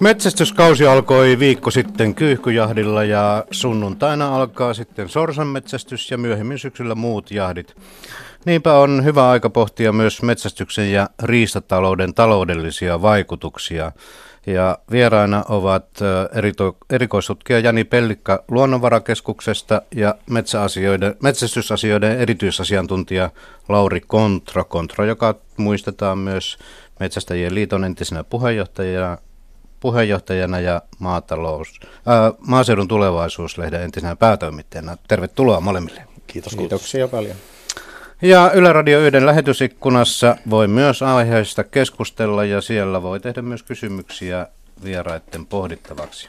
Metsästyskausi alkoi viikko sitten kyyhkyjahdilla ja sunnuntaina alkaa sitten sorsanmetsästys ja myöhemmin syksyllä muut jahdit. Niinpä on hyvä aika pohtia myös metsästyksen ja riistatalouden taloudellisia vaikutuksia. Ja vieraina ovat erito, erikoistutkija Jani Pellikka Luonnonvarakeskuksesta ja metsäasioiden, metsästysasioiden erityisasiantuntija Lauri Kontra. Kontra, joka muistetaan myös Metsästäjien liiton entisenä puheenjohtajana puheenjohtajana ja maatalous, ää, maaseudun tulevaisuuslehden entisenä päätoimittajana. Tervetuloa molemmille. Kiitos. Kiitoksia paljon. Ja Yle Radio 1 lähetysikkunassa voi myös aiheesta keskustella ja siellä voi tehdä myös kysymyksiä vieraiden pohdittavaksi.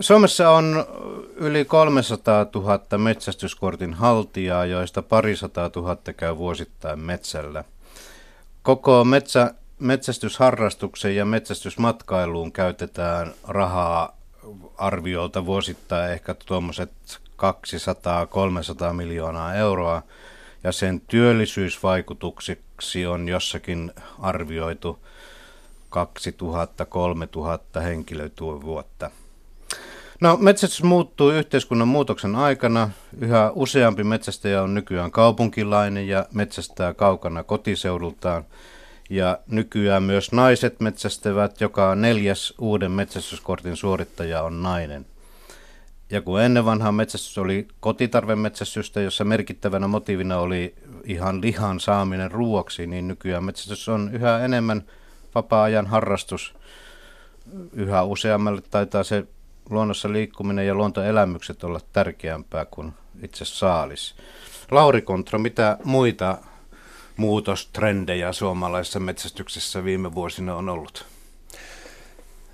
Suomessa on yli 300 000 metsästyskortin haltijaa, joista parisataa tuhatta käy vuosittain metsällä. Koko metsä, metsästysharrastuksen ja metsästysmatkailuun käytetään rahaa arviolta vuosittain ehkä tuommoiset 200-300 miljoonaa euroa ja sen työllisyysvaikutuksiksi on jossakin arvioitu 2000-3000 henkilötyövuotta. No, metsästys muuttuu yhteiskunnan muutoksen aikana. Yhä useampi metsästäjä on nykyään kaupunkilainen ja metsästää kaukana kotiseudultaan. Ja nykyään myös naiset metsästävät, joka neljäs uuden metsästyskortin suorittaja on nainen. Ja kun ennen vanhaa metsästys oli kotitarvemetsästystä, jossa merkittävänä motiivina oli ihan lihan saaminen ruoksi, niin nykyään metsästys on yhä enemmän vapaa-ajan harrastus. Yhä useammalle taitaa se luonnossa liikkuminen ja luontoelämykset olla tärkeämpää kuin itse saalis. Lauri Kontra, mitä muita muutostrendejä suomalaisessa metsästyksessä viime vuosina on ollut?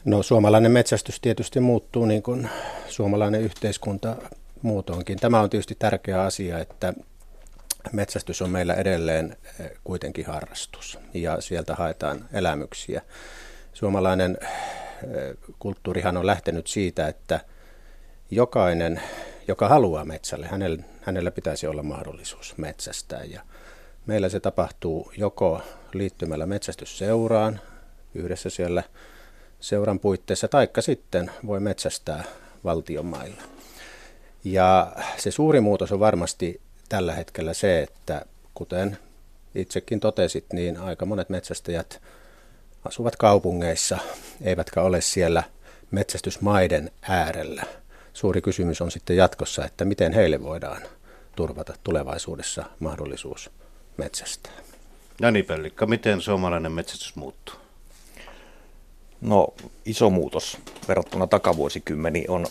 No suomalainen metsästys tietysti muuttuu niin kuin suomalainen yhteiskunta muutoinkin. Tämä on tietysti tärkeä asia, että metsästys on meillä edelleen eh, kuitenkin harrastus ja sieltä haetaan elämyksiä. Suomalainen eh, kulttuurihan on lähtenyt siitä, että jokainen, joka haluaa metsälle, hänellä, hänellä pitäisi olla mahdollisuus metsästää ja Meillä se tapahtuu joko liittymällä metsästysseuraan yhdessä siellä seuran puitteissa, taikka sitten voi metsästää valtion mailla. Ja se suuri muutos on varmasti tällä hetkellä se, että kuten itsekin totesit, niin aika monet metsästäjät asuvat kaupungeissa, eivätkä ole siellä metsästysmaiden äärellä. Suuri kysymys on sitten jatkossa, että miten heille voidaan turvata tulevaisuudessa mahdollisuus metsästää. Jani Pellikka, miten suomalainen metsästys muuttuu? No iso muutos verrattuna takavuosikymmeniin on,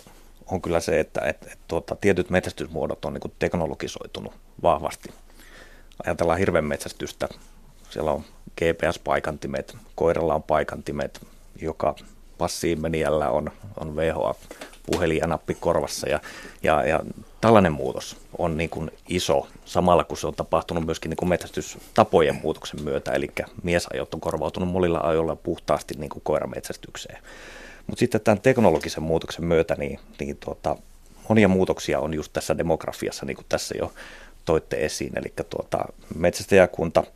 on kyllä se, että et, et, tuota, tietyt metsästysmuodot on niin teknologisoitunut vahvasti. Ajatellaan hirven metsästystä, siellä on GPS-paikantimet, koiralla on paikantimet, joka passiin menijällä on, on VHF puhelin ja nappi korvassa. Ja, ja, ja tällainen muutos on niin kuin iso, samalla kun se on tapahtunut myöskin niin kuin metsästystapojen muutoksen myötä, eli miesajot on korvautunut monilla ajoilla puhtaasti niin kuin koirametsästykseen. Mutta sitten tämän teknologisen muutoksen myötä niin, niin tuota, monia muutoksia on just tässä demografiassa, niin kuin tässä jo toitte esiin. Eli tuota, metsästäjäkunta –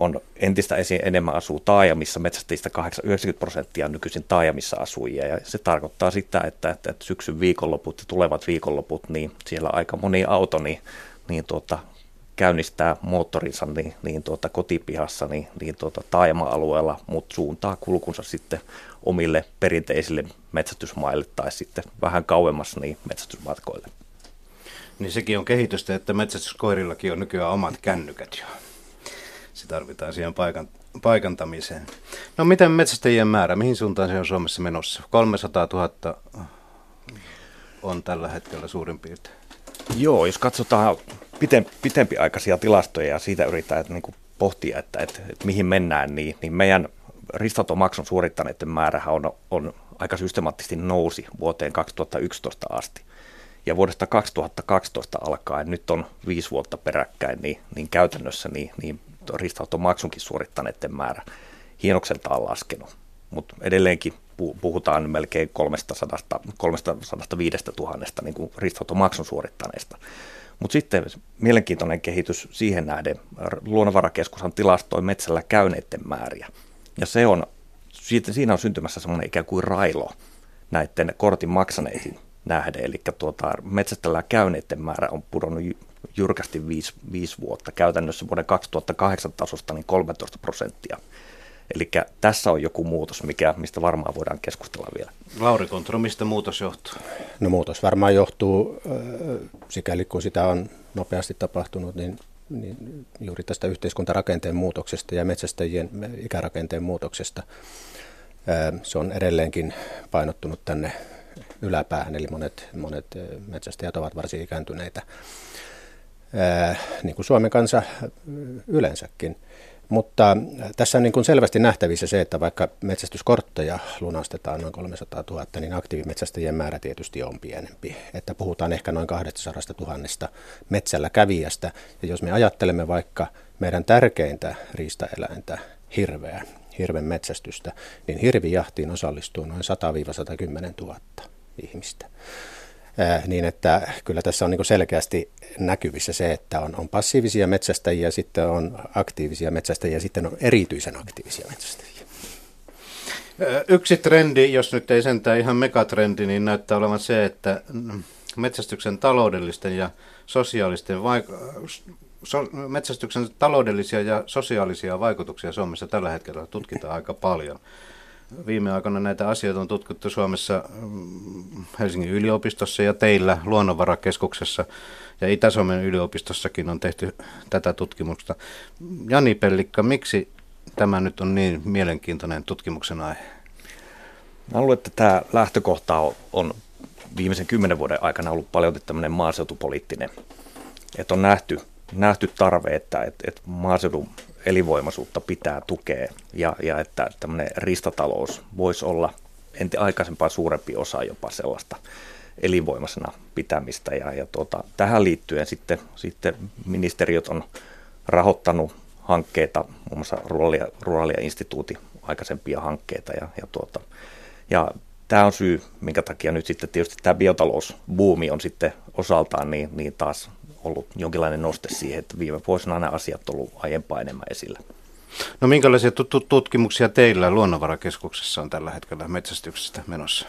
on entistä esiin enemmän asuu taajamissa, metsästäjistä 90 prosenttia on nykyisin taajamissa asujia, ja se tarkoittaa sitä, että, että, että syksyn viikonloput ja tulevat viikonloput, niin siellä aika moni auto niin, niin tuota, käynnistää moottorinsa niin, niin tuota, kotipihassa niin, niin tuota, taajama-alueella, mutta suuntaa kulkunsa sitten omille perinteisille metsästysmaille tai sitten vähän kauemmas niin metsästysmatkoille. Niin sekin on kehitystä, että metsästyskoirillakin on nykyään omat kännykät jo. Se tarvitaan siihen paikan, paikantamiseen. No miten metsästäjien määrä, mihin suuntaan se on Suomessa menossa? 300 000 on tällä hetkellä suurin piirtein. Joo, jos katsotaan pitempi, pitempiaikaisia tilastoja ja siitä yritetään niin kuin pohtia, että, että, että mihin mennään, niin, niin meidän ristatomaksun suorittaneiden määrä on, on aika systemaattisesti nousi vuoteen 2011 asti. Ja vuodesta 2012 alkaen, nyt on viisi vuotta peräkkäin, niin, niin käytännössä niin, niin riistanhoitomaksunkin suorittaneiden määrä hienokselta on laskenut. Mutta edelleenkin puhutaan melkein 300, 305 000 niin kuin riistanhoitomaksun suorittaneista. Mutta sitten mielenkiintoinen kehitys siihen nähden. Luonnonvarakeskushan tilastoi metsällä käyneiden määriä. Ja se on, siinä on syntymässä semmoinen ikään kuin railo näiden kortin maksaneisiin nähden. Eli tuota, metsäställä käyneiden määrä on pudonnut jyrkästi viisi, viisi vuotta. Käytännössä vuoden 2008 tasosta niin 13 prosenttia. Eli tässä on joku muutos, mikä, mistä varmaan voidaan keskustella vielä. Lauri Kontro, mistä muutos johtuu? No muutos varmaan johtuu, sikäli kun sitä on nopeasti tapahtunut, niin, niin juuri tästä yhteiskuntarakenteen muutoksesta ja metsästäjien ikärakenteen muutoksesta. Se on edelleenkin painottunut tänne yläpäähän, eli monet, monet metsästäjät ovat varsin ikääntyneitä, niin kuin Suomen kansa yleensäkin. Mutta tässä on niin kuin selvästi nähtävissä se, että vaikka metsästyskortteja lunastetaan noin 300 000, niin aktiivimetsästäjien määrä tietysti on pienempi. Että puhutaan ehkä noin 200 000 metsällä kävijästä. Ja jos me ajattelemme vaikka meidän tärkeintä riistaeläintä, hirveä, hirven metsästystä, niin hirvijahtiin osallistuu noin 100-110 000 ihmistä. Äh, niin että kyllä tässä on niin selkeästi näkyvissä se, että on, passiivisia metsästäjiä, sitten on aktiivisia metsästäjiä ja sitten on erityisen aktiivisia metsästäjiä. Yksi trendi, jos nyt ei sentään ihan megatrendi, niin näyttää olevan se, että metsästyksen taloudellisten ja sosiaalisten vaik- so, metsästyksen taloudellisia ja sosiaalisia vaikutuksia Suomessa tällä hetkellä tutkitaan aika paljon. Viime aikoina näitä asioita on tutkittu Suomessa mm, Helsingin yliopistossa ja teillä Luonnonvarakeskuksessa ja Itä-Suomen yliopistossakin on tehty tätä tutkimusta. Jani Pellikka, miksi tämä nyt on niin mielenkiintoinen tutkimuksen aihe? Mä luulen, että tämä lähtökohta on, viimeisen kymmenen vuoden aikana ollut paljon tämmöinen maaseutupoliittinen. Että on nähty, nähty tarve, että, että, että maaseudun elinvoimaisuutta pitää tukea ja, ja että tämmöinen ristatalous voisi olla enti aikaisempaa suurempi osa jopa sellaista elinvoimaisena pitämistä. Ja, ja tuota, tähän liittyen sitten, sitten ministeriöt on rahoittanut hankkeita, muun muassa Ruolia, Ruolia instituutin aikaisempia hankkeita. Ja, ja, tuota, ja tämä on syy, minkä takia nyt sitten tietysti tämä biotalousbuumi on sitten osaltaan niin, niin taas ollut jonkinlainen noste siihen, että viime vuosina nämä asiat ovat olleet aiempaa enemmän esillä. No minkälaisia tutkimuksia teillä Luonnonvarakeskuksessa on tällä hetkellä metsästyksestä menossa?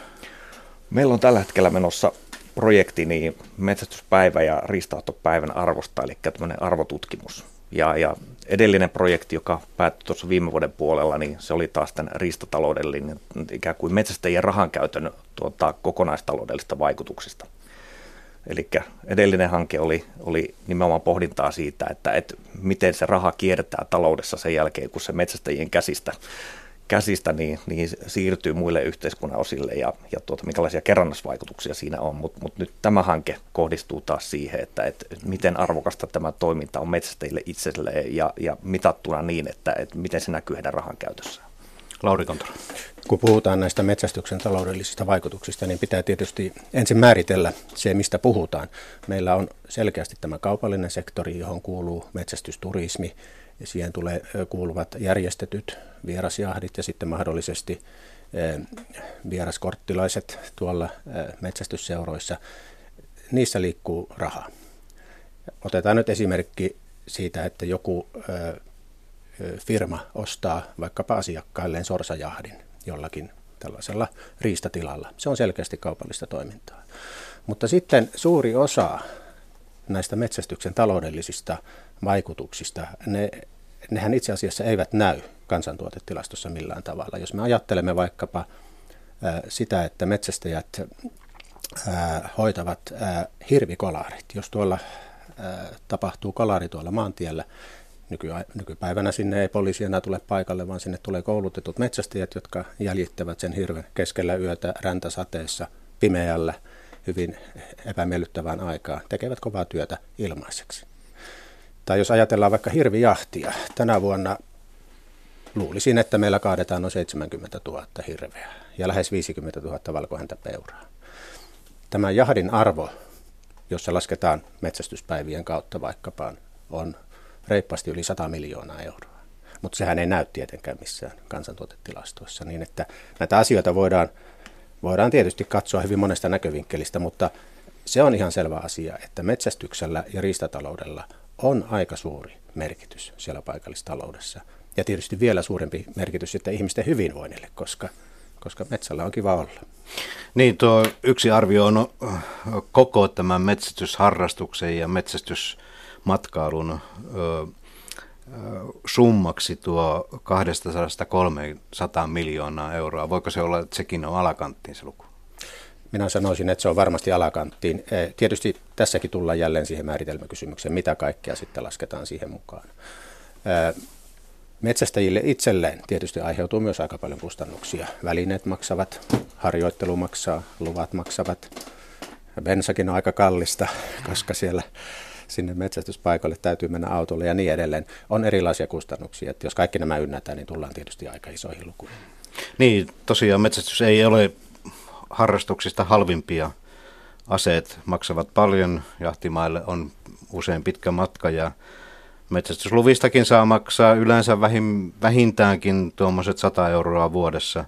Meillä on tällä hetkellä menossa projekti niin metsästyspäivä ja riistauttopäivän arvosta, eli tämmöinen arvotutkimus. Ja, ja edellinen projekti, joka päättyi tuossa viime vuoden puolella, niin se oli taas tämän riistataloudellinen ikään kuin metsästäjien rahankäytön tuota, kokonaistaloudellista vaikutuksista. Eli edellinen hanke oli, oli nimenomaan pohdintaa siitä, että, että miten se raha kiertää taloudessa sen jälkeen, kun se metsästäjien käsistä, käsistä niin, niin siirtyy muille yhteiskunnan osille ja, ja tuota, minkälaisia kerrannasvaikutuksia siinä on. Mutta mut nyt tämä hanke kohdistuu taas siihen, että, että miten arvokasta tämä toiminta on metsästäjille itselleen ja, ja mitattuna niin, että, että miten se näkyy heidän rahan käytössään. Lauri Kontro. Kun puhutaan näistä metsästyksen taloudellisista vaikutuksista, niin pitää tietysti ensin määritellä se, mistä puhutaan. Meillä on selkeästi tämä kaupallinen sektori, johon kuuluu metsästysturismi, ja siihen tulee, kuuluvat järjestetyt vierasjahdit ja sitten mahdollisesti vieraskorttilaiset tuolla metsästysseuroissa. Niissä liikkuu rahaa. Otetaan nyt esimerkki siitä, että joku firma ostaa vaikkapa asiakkailleen sorsajahdin jollakin tällaisella riistatilalla. Se on selkeästi kaupallista toimintaa. Mutta sitten suuri osa näistä metsästyksen taloudellisista vaikutuksista, ne, nehän itse asiassa eivät näy kansantuotetilastossa millään tavalla. Jos me ajattelemme vaikkapa sitä, että metsästäjät hoitavat ää, hirvikolarit, jos tuolla tapahtuu kolari tuolla maantiellä, Nyky, nykypäivänä sinne ei poliisi enää tule paikalle, vaan sinne tulee koulutetut metsästäjät, jotka jäljittävät sen hirven keskellä yötä räntäsateessa pimeällä hyvin epämiellyttävään aikaan. Tekevät kovaa työtä ilmaiseksi. Tai jos ajatellaan vaikka hirvijahtia, tänä vuonna luulisin, että meillä kaadetaan noin 70 000 hirveä ja lähes 50 000 valkohäntä peuraa. Tämä jahdin arvo jos se lasketaan metsästyspäivien kautta vaikkapa, on reippaasti yli 100 miljoonaa euroa. Mutta sehän ei näy tietenkään missään kansantuotetilastoissa, niin että näitä asioita voidaan, voidaan tietysti katsoa hyvin monesta näkövinkkelistä, mutta se on ihan selvä asia, että metsästyksellä ja riistataloudella on aika suuri merkitys siellä paikallistaloudessa. Ja tietysti vielä suurempi merkitys sitten ihmisten hyvinvoinnille, koska, koska metsällä on kiva olla. Niin, tuo yksi arvio on koko tämän metsästysharrastuksen ja metsästysmatkailun ö, summaksi tuo 200-300 miljoonaa euroa. Voiko se olla, että sekin on alakanttiin se luku? Minä sanoisin, että se on varmasti alakanttiin. Tietysti tässäkin tullaan jälleen siihen määritelmäkysymykseen, mitä kaikkea sitten lasketaan siihen mukaan. Metsästäjille itselleen tietysti aiheutuu myös aika paljon kustannuksia. Välineet maksavat, harjoittelu maksaa, luvat maksavat. Bensakin on aika kallista, koska siellä sinne metsästyspaikalle täytyy mennä autolle ja niin edelleen. On erilaisia kustannuksia. Että jos kaikki nämä ynnätään, niin tullaan tietysti aika isoihin lukuihin. Niin, tosiaan metsästys ei ole harrastuksista halvimpia. Aseet maksavat paljon, jahtimaille on usein pitkä matka ja metsästysluvistakin saa maksaa yleensä vähintäänkin tuommoiset 100 euroa vuodessa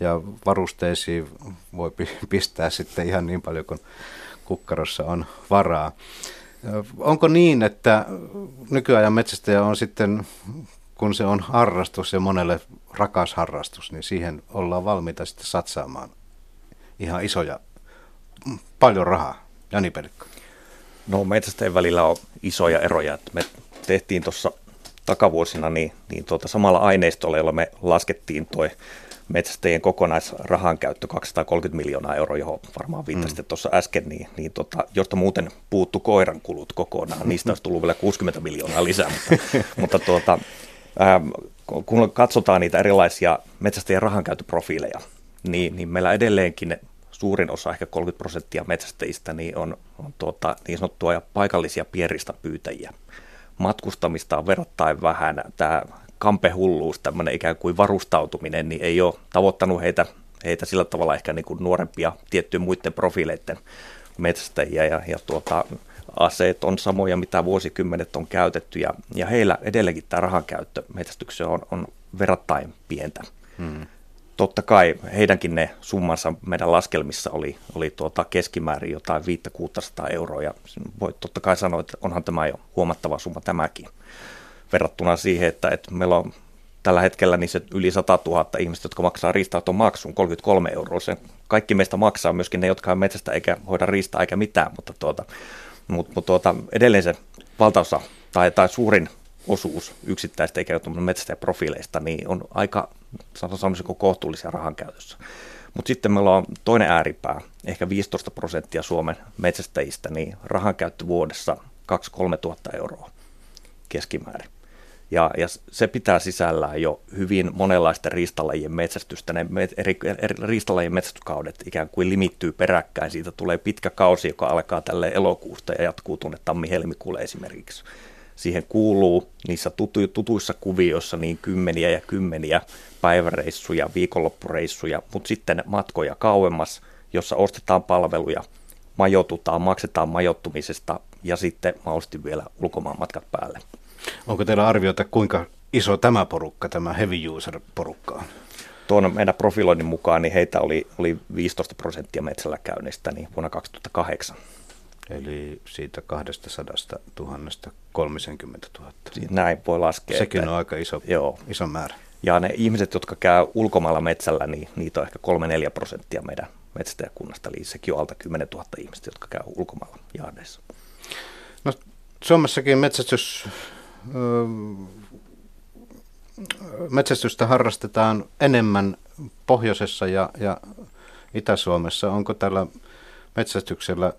ja varusteisiin voi pistää sitten ihan niin paljon kuin kukkarossa on varaa. Onko niin, että nykyajan metsästäjä on sitten, kun se on harrastus ja monelle rakas harrastus, niin siihen ollaan valmiita sitten satsaamaan ihan isoja, paljon rahaa. Jani Pelikko. No metsästäjien välillä on isoja eroja. Me tehtiin tuossa takavuosina niin, niin tuota, samalla aineistolla, jolla me laskettiin tuo metsästäjien kokonaisrahan käyttö 230 miljoonaa euroa, johon varmaan viittasitte mm. tuossa äsken, niin, niin tota, josta muuten puuttu koiran kulut kokonaan, niistä olisi tullut vielä 60 miljoonaa lisää, mutta, mutta tuota, ää, kun katsotaan niitä erilaisia metsästäjien rahankäyttöprofiileja, niin, niin meillä edelleenkin suurin osa, ehkä 30 prosenttia metsästäjistä, niin on, on tuota, niin sanottua ja paikallisia pieristä pyytäjiä. Matkustamista on verrattain vähän. Tämä kampehulluus, tämmöinen ikään kuin varustautuminen, niin ei ole tavoittanut heitä, heitä sillä tavalla ehkä niin kuin nuorempia tiettyjen muiden profiileiden metsästäjiä. Ja, ja tuota, aseet on samoja, mitä vuosikymmenet on käytetty ja, ja heillä edelleenkin tämä rahankäyttö metsästykseen on, on verrattain pientä. Hmm. Totta kai heidänkin ne summansa meidän laskelmissa oli, oli tuota keskimäärin jotain 500-600 euroa ja voi totta kai sanoa, että onhan tämä jo huomattava summa tämäkin verrattuna siihen, että, että meillä on tällä hetkellä niin se yli 100 000 ihmistä, jotka maksaa riistauton maksun 33 euroa. Se kaikki meistä maksaa, myöskin ne, jotka on metsästä eikä hoida riistaa eikä mitään, mutta, tuota, mutta, mutta tuota, edelleen se valtaosa tai, tai suurin osuus yksittäistä kuin metsästäjäprofiileista niin on aika sanoisinko kohtuullisia rahan käytössä. Mutta sitten meillä on toinen ääripää, ehkä 15 prosenttia Suomen metsästäjistä, niin rahan käyttö vuodessa 2-3 tuhatta euroa keskimäärin. Ja, ja se pitää sisällään jo hyvin monenlaisten riistalajien metsästystä. Ne eri, eri riistalajien metsästyskaudet ikään kuin limittyy peräkkäin. Siitä tulee pitkä kausi, joka alkaa tälle elokuusta ja jatkuu tuonne tammi-helmikuulle esimerkiksi. Siihen kuuluu niissä tutu, tutuissa kuvioissa niin kymmeniä ja kymmeniä päiväreissuja, viikonloppureissuja, mutta sitten matkoja kauemmas, jossa ostetaan palveluja, majoitutaan, maksetaan majoittumisesta ja sitten mahdollisesti vielä ulkomaan matkat päälle. Onko teillä arviota, kuinka iso tämä porukka, tämä heavy user porukka on? Tuon meidän profiloinnin mukaan niin heitä oli, oli 15 prosenttia metsällä käynnistä niin vuonna 2008. Eli siitä 200 000 30 000. Näin voi laskea. Sekin että, on aika iso, joo. iso määrä. Ja ne ihmiset, jotka käy ulkomailla metsällä, niin niitä on ehkä 3-4 prosenttia meidän metsästäjäkunnasta. Eli sekin on alta 10 000 ihmistä, jotka käy ulkomailla jaadeissa. No, Suomessakin metsästys, metsästystä harrastetaan enemmän pohjoisessa ja, ja Itä-Suomessa. Onko tällä metsästyksellä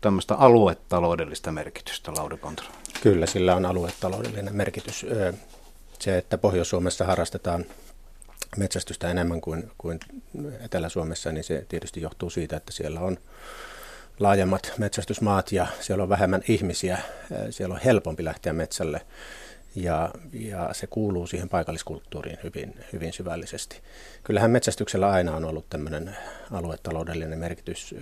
tämmöistä aluetaloudellista merkitystä, Lauri Kontra? Kyllä, sillä on aluetaloudellinen merkitys. Se, että Pohjois-Suomessa harrastetaan metsästystä enemmän kuin, kuin Etelä-Suomessa, niin se tietysti johtuu siitä, että siellä on laajemmat metsästysmaat ja siellä on vähemmän ihmisiä. Siellä on helpompi lähteä metsälle ja, ja se kuuluu siihen paikalliskulttuuriin hyvin, hyvin syvällisesti. Kyllähän metsästyksellä aina on ollut tämmöinen aluetaloudellinen merkitys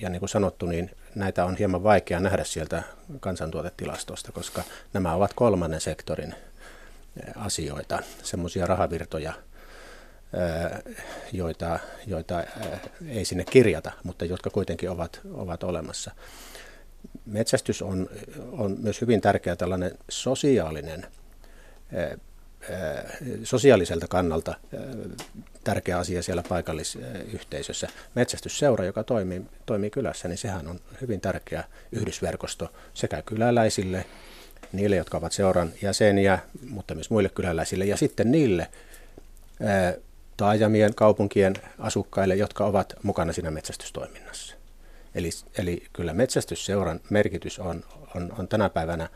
ja niin kuin sanottu, niin näitä on hieman vaikea nähdä sieltä kansantuotetilastosta, koska nämä ovat kolmannen sektorin asioita, semmoisia rahavirtoja, joita, joita ei sinne kirjata, mutta jotka kuitenkin ovat, ovat olemassa. Metsästys on, on myös hyvin tärkeä tällainen sosiaalinen, sosiaaliselta kannalta tärkeä asia siellä paikallisyhteisössä. Metsästysseura, joka toimii, toimii kylässä, niin sehän on hyvin tärkeä yhdysverkosto sekä kyläläisille, niille, jotka ovat seuran jäseniä, mutta myös muille kyläläisille ja sitten niille taajamien, kaupunkien asukkaille, jotka ovat mukana siinä metsästystoiminnassa. Eli, eli kyllä metsästysseuran merkitys on, on, on tänä päivänä,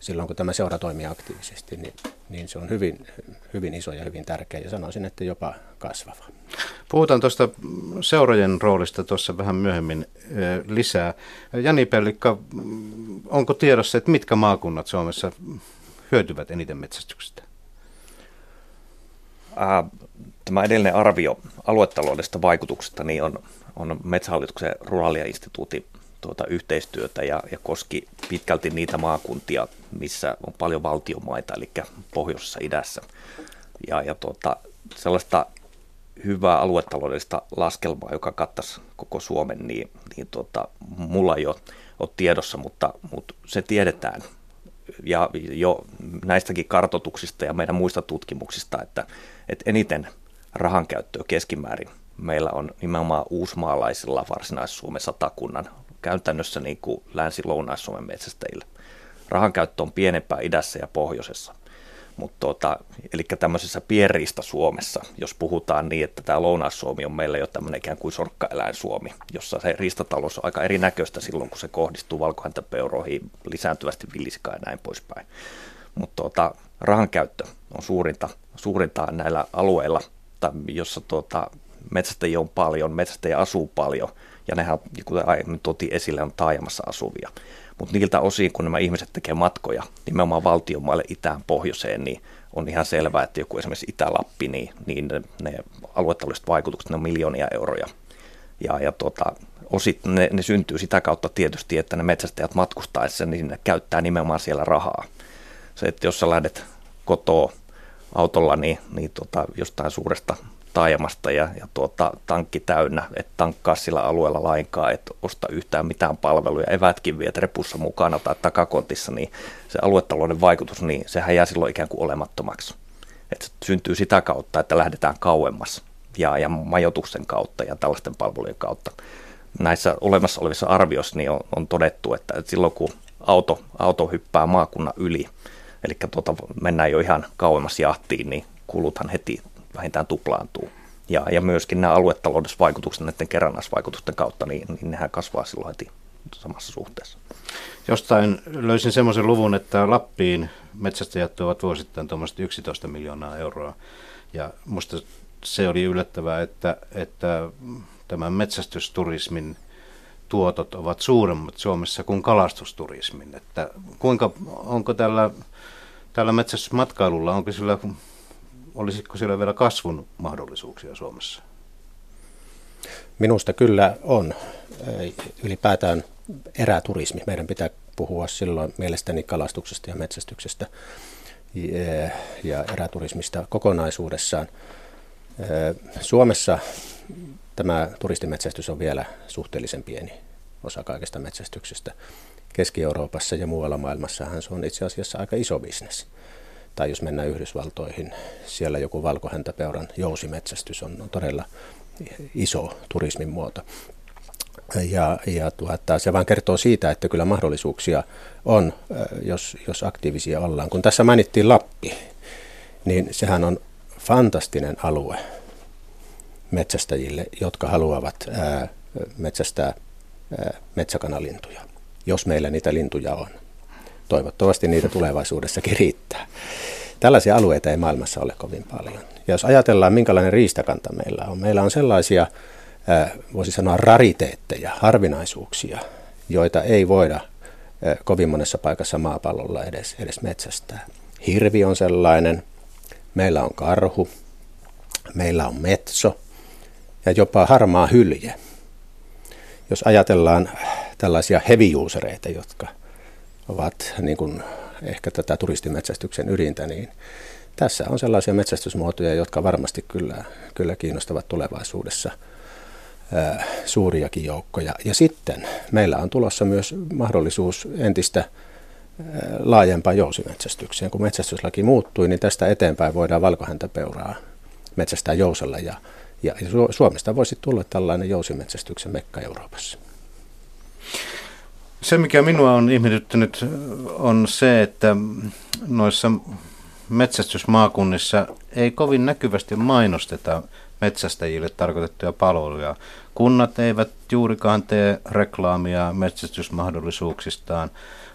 silloin kun tämä seura toimii aktiivisesti, niin, niin se on hyvin, hyvin iso ja hyvin tärkeä ja sanoisin, että jopa kasvava. Puhutaan tuosta seurojen roolista tuossa vähän myöhemmin lisää. Jani Pellikka, onko tiedossa, että mitkä maakunnat Suomessa hyötyvät eniten metsästyksestä? Tämä edellinen arvio aluetaloudesta vaikutuksesta niin on, on Metsähallituksen Ruralia-instituutin tuota, yhteistyötä ja, ja koski pitkälti niitä maakuntia, missä on paljon valtiomaita, eli pohjoisessa idässä. Ja, ja tuota, sellaista hyvää aluetaloudellista laskelmaa, joka kattaisi koko Suomen, niin, niin tuota, mulla ei ole, ole tiedossa, mutta, mutta se tiedetään ja jo näistäkin kartotuksista ja meidän muista tutkimuksista, että, että eniten rahan käyttöä keskimäärin meillä on nimenomaan uusmaalaisilla varsinais-Suomen satakunnan käytännössä niin kuin länsi-lounais-Suomen metsästäjillä. Rahan käyttö on pienempää idässä ja pohjoisessa. Mutta tuota, eli tämmöisessä pienriista Suomessa, jos puhutaan niin, että tämä Lounais-Suomi on meillä jo tämmöinen ikään kuin sorkkaeläin-Suomi, jossa se riistatalous on aika erinäköistä silloin, kun se kohdistuu valkohäntäpeuroihin, lisääntyvästi villisika ja näin poispäin. Mutta tuota, rahan käyttö on suurinta, suurinta näillä alueilla, jossa tuota, metsästäjiä on paljon, metsästäjiä asuu paljon, ja nehän, kuten aiemmin toti esille, on taajamassa asuvia. Mutta niiltä osin, kun nämä ihmiset tekevät matkoja nimenomaan valtionmaille itään pohjoiseen, niin on ihan selvää, että joku esimerkiksi Itä-Lappi, niin, niin ne, ne aluetaloudelliset vaikutukset ne on miljoonia euroja. Ja, ja tuota, osit, ne, ne syntyy sitä kautta tietysti, että ne metsästäjät matkustaessa, niin ne käyttää nimenomaan siellä rahaa. Se, että jos sä lähdet kotoa autolla, niin, niin tota, jostain suuresta taajamasta ja, ja tuota, tankki täynnä, et tankkaa sillä alueella lainkaan, et osta yhtään mitään palveluja, evätkin viet repussa mukana tai takakontissa, niin se aluetalouden vaikutus, niin sehän jää silloin ikään kuin olemattomaksi. Et se syntyy sitä kautta, että lähdetään kauemmas ja, ja majoituksen kautta ja tällaisten palvelujen kautta. Näissä olemassa olevissa arvioissa niin on, on todettu, että, että silloin kun auto, auto hyppää maakunnan yli, eli tuota, mennään jo ihan kauemmas jahtiin, niin kuluthan heti vähintään tuplaantuu. Ja, ja myöskin nämä vaikutukset näiden kerrannaisvaikutusten kautta, niin, niin nehän kasvaa silloin heti samassa suhteessa. Jostain löysin semmoisen luvun, että Lappiin metsästäjät tuovat vuosittain tuommoista 11 miljoonaa euroa. Ja musta se oli yllättävää, että, että tämän metsästysturismin tuotot ovat suuremmat Suomessa kuin kalastusturismin. Että kuinka, onko tällä, tällä metsästysmatkailulla, onko sillä olisiko siellä vielä kasvun mahdollisuuksia Suomessa? Minusta kyllä on. Ylipäätään eräturismi. Meidän pitää puhua silloin mielestäni kalastuksesta ja metsästyksestä ja eräturismista kokonaisuudessaan. Suomessa tämä turistimetsästys on vielä suhteellisen pieni osa kaikesta metsästyksestä. Keski-Euroopassa ja muualla maailmassahan se on itse asiassa aika iso bisnes tai jos mennään Yhdysvaltoihin, siellä joku valkohäntäpeuran jousimetsästys on, todella iso turismin muoto. Ja, ja tuota, se vaan kertoo siitä, että kyllä mahdollisuuksia on, jos, jos aktiivisia ollaan. Kun tässä mainittiin Lappi, niin sehän on fantastinen alue metsästäjille, jotka haluavat ää, metsästää ää, metsäkanalintuja, jos meillä niitä lintuja on. Toivottavasti niitä tulevaisuudessakin riittää. Tällaisia alueita ei maailmassa ole kovin paljon. Ja jos ajatellaan, minkälainen riistakanta meillä on, meillä on sellaisia, voisi sanoa, rariteetteja, harvinaisuuksia, joita ei voida kovin monessa paikassa maapallolla edes, edes metsästää. Hirvi on sellainen, meillä on karhu, meillä on metso ja jopa harmaa hylje. jos ajatellaan tällaisia heavy usereita, jotka ovat niin kuin ehkä tätä turistimetsästyksen ydintä, niin tässä on sellaisia metsästysmuotoja, jotka varmasti kyllä, kyllä kiinnostavat tulevaisuudessa suuriakin joukkoja. Ja sitten meillä on tulossa myös mahdollisuus entistä laajempaan jousimetsästykseen. Kun metsästyslaki muuttui, niin tästä eteenpäin voidaan valkohäntäpeuraa metsästää jousella ja, ja Suomesta voisi tulla tällainen jousimetsästyksen mekka Euroopassa. Se, mikä minua on ihmetyttänyt, on se, että noissa metsästysmaakunnissa ei kovin näkyvästi mainosteta metsästäjille tarkoitettuja palveluja. Kunnat eivät juurikaan tee reklaamia metsästysmahdollisuuksistaan.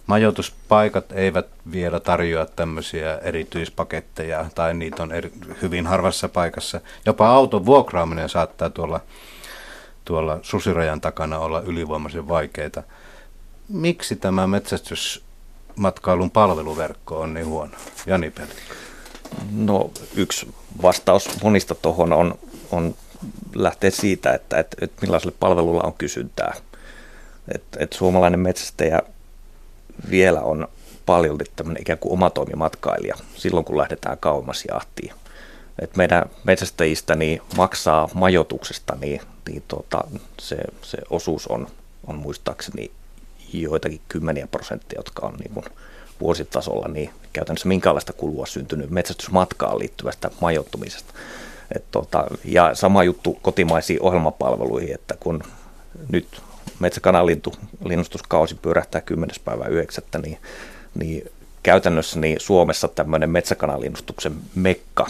Majoituspaikat eivät vielä tarjoa tämmöisiä erityispaketteja tai niitä on eri, hyvin harvassa paikassa. Jopa auton vuokraaminen saattaa tuolla, tuolla susirajan takana olla ylivoimaisen vaikeita. Miksi tämä metsästysmatkailun palveluverkko on niin huono? Jani Pelikka. No yksi vastaus monista tuohon on, on lähtee siitä, että, että, että millaiselle palvelulla on kysyntää. Että, että suomalainen metsästäjä vielä on paljon tämmöinen ikään kuin omatoimimatkailija silloin, kun lähdetään kauemmas jahtiin. Et meidän metsästäjistä niin maksaa majoituksesta, niin, niin tuota, se, se osuus on, on muistaakseni joitakin kymmeniä prosenttia, jotka on niin kuin vuositasolla niin käytännössä minkäänlaista kulua syntynyt metsästysmatkaan liittyvästä majoittumisesta. Et tota, ja sama juttu kotimaisiin ohjelmapalveluihin, että kun nyt metsäkanalintu linnustuskausi pyörähtää 10. päivä 9. Niin, niin käytännössä niin Suomessa tämmöinen metsäkanalinnustuksen mekka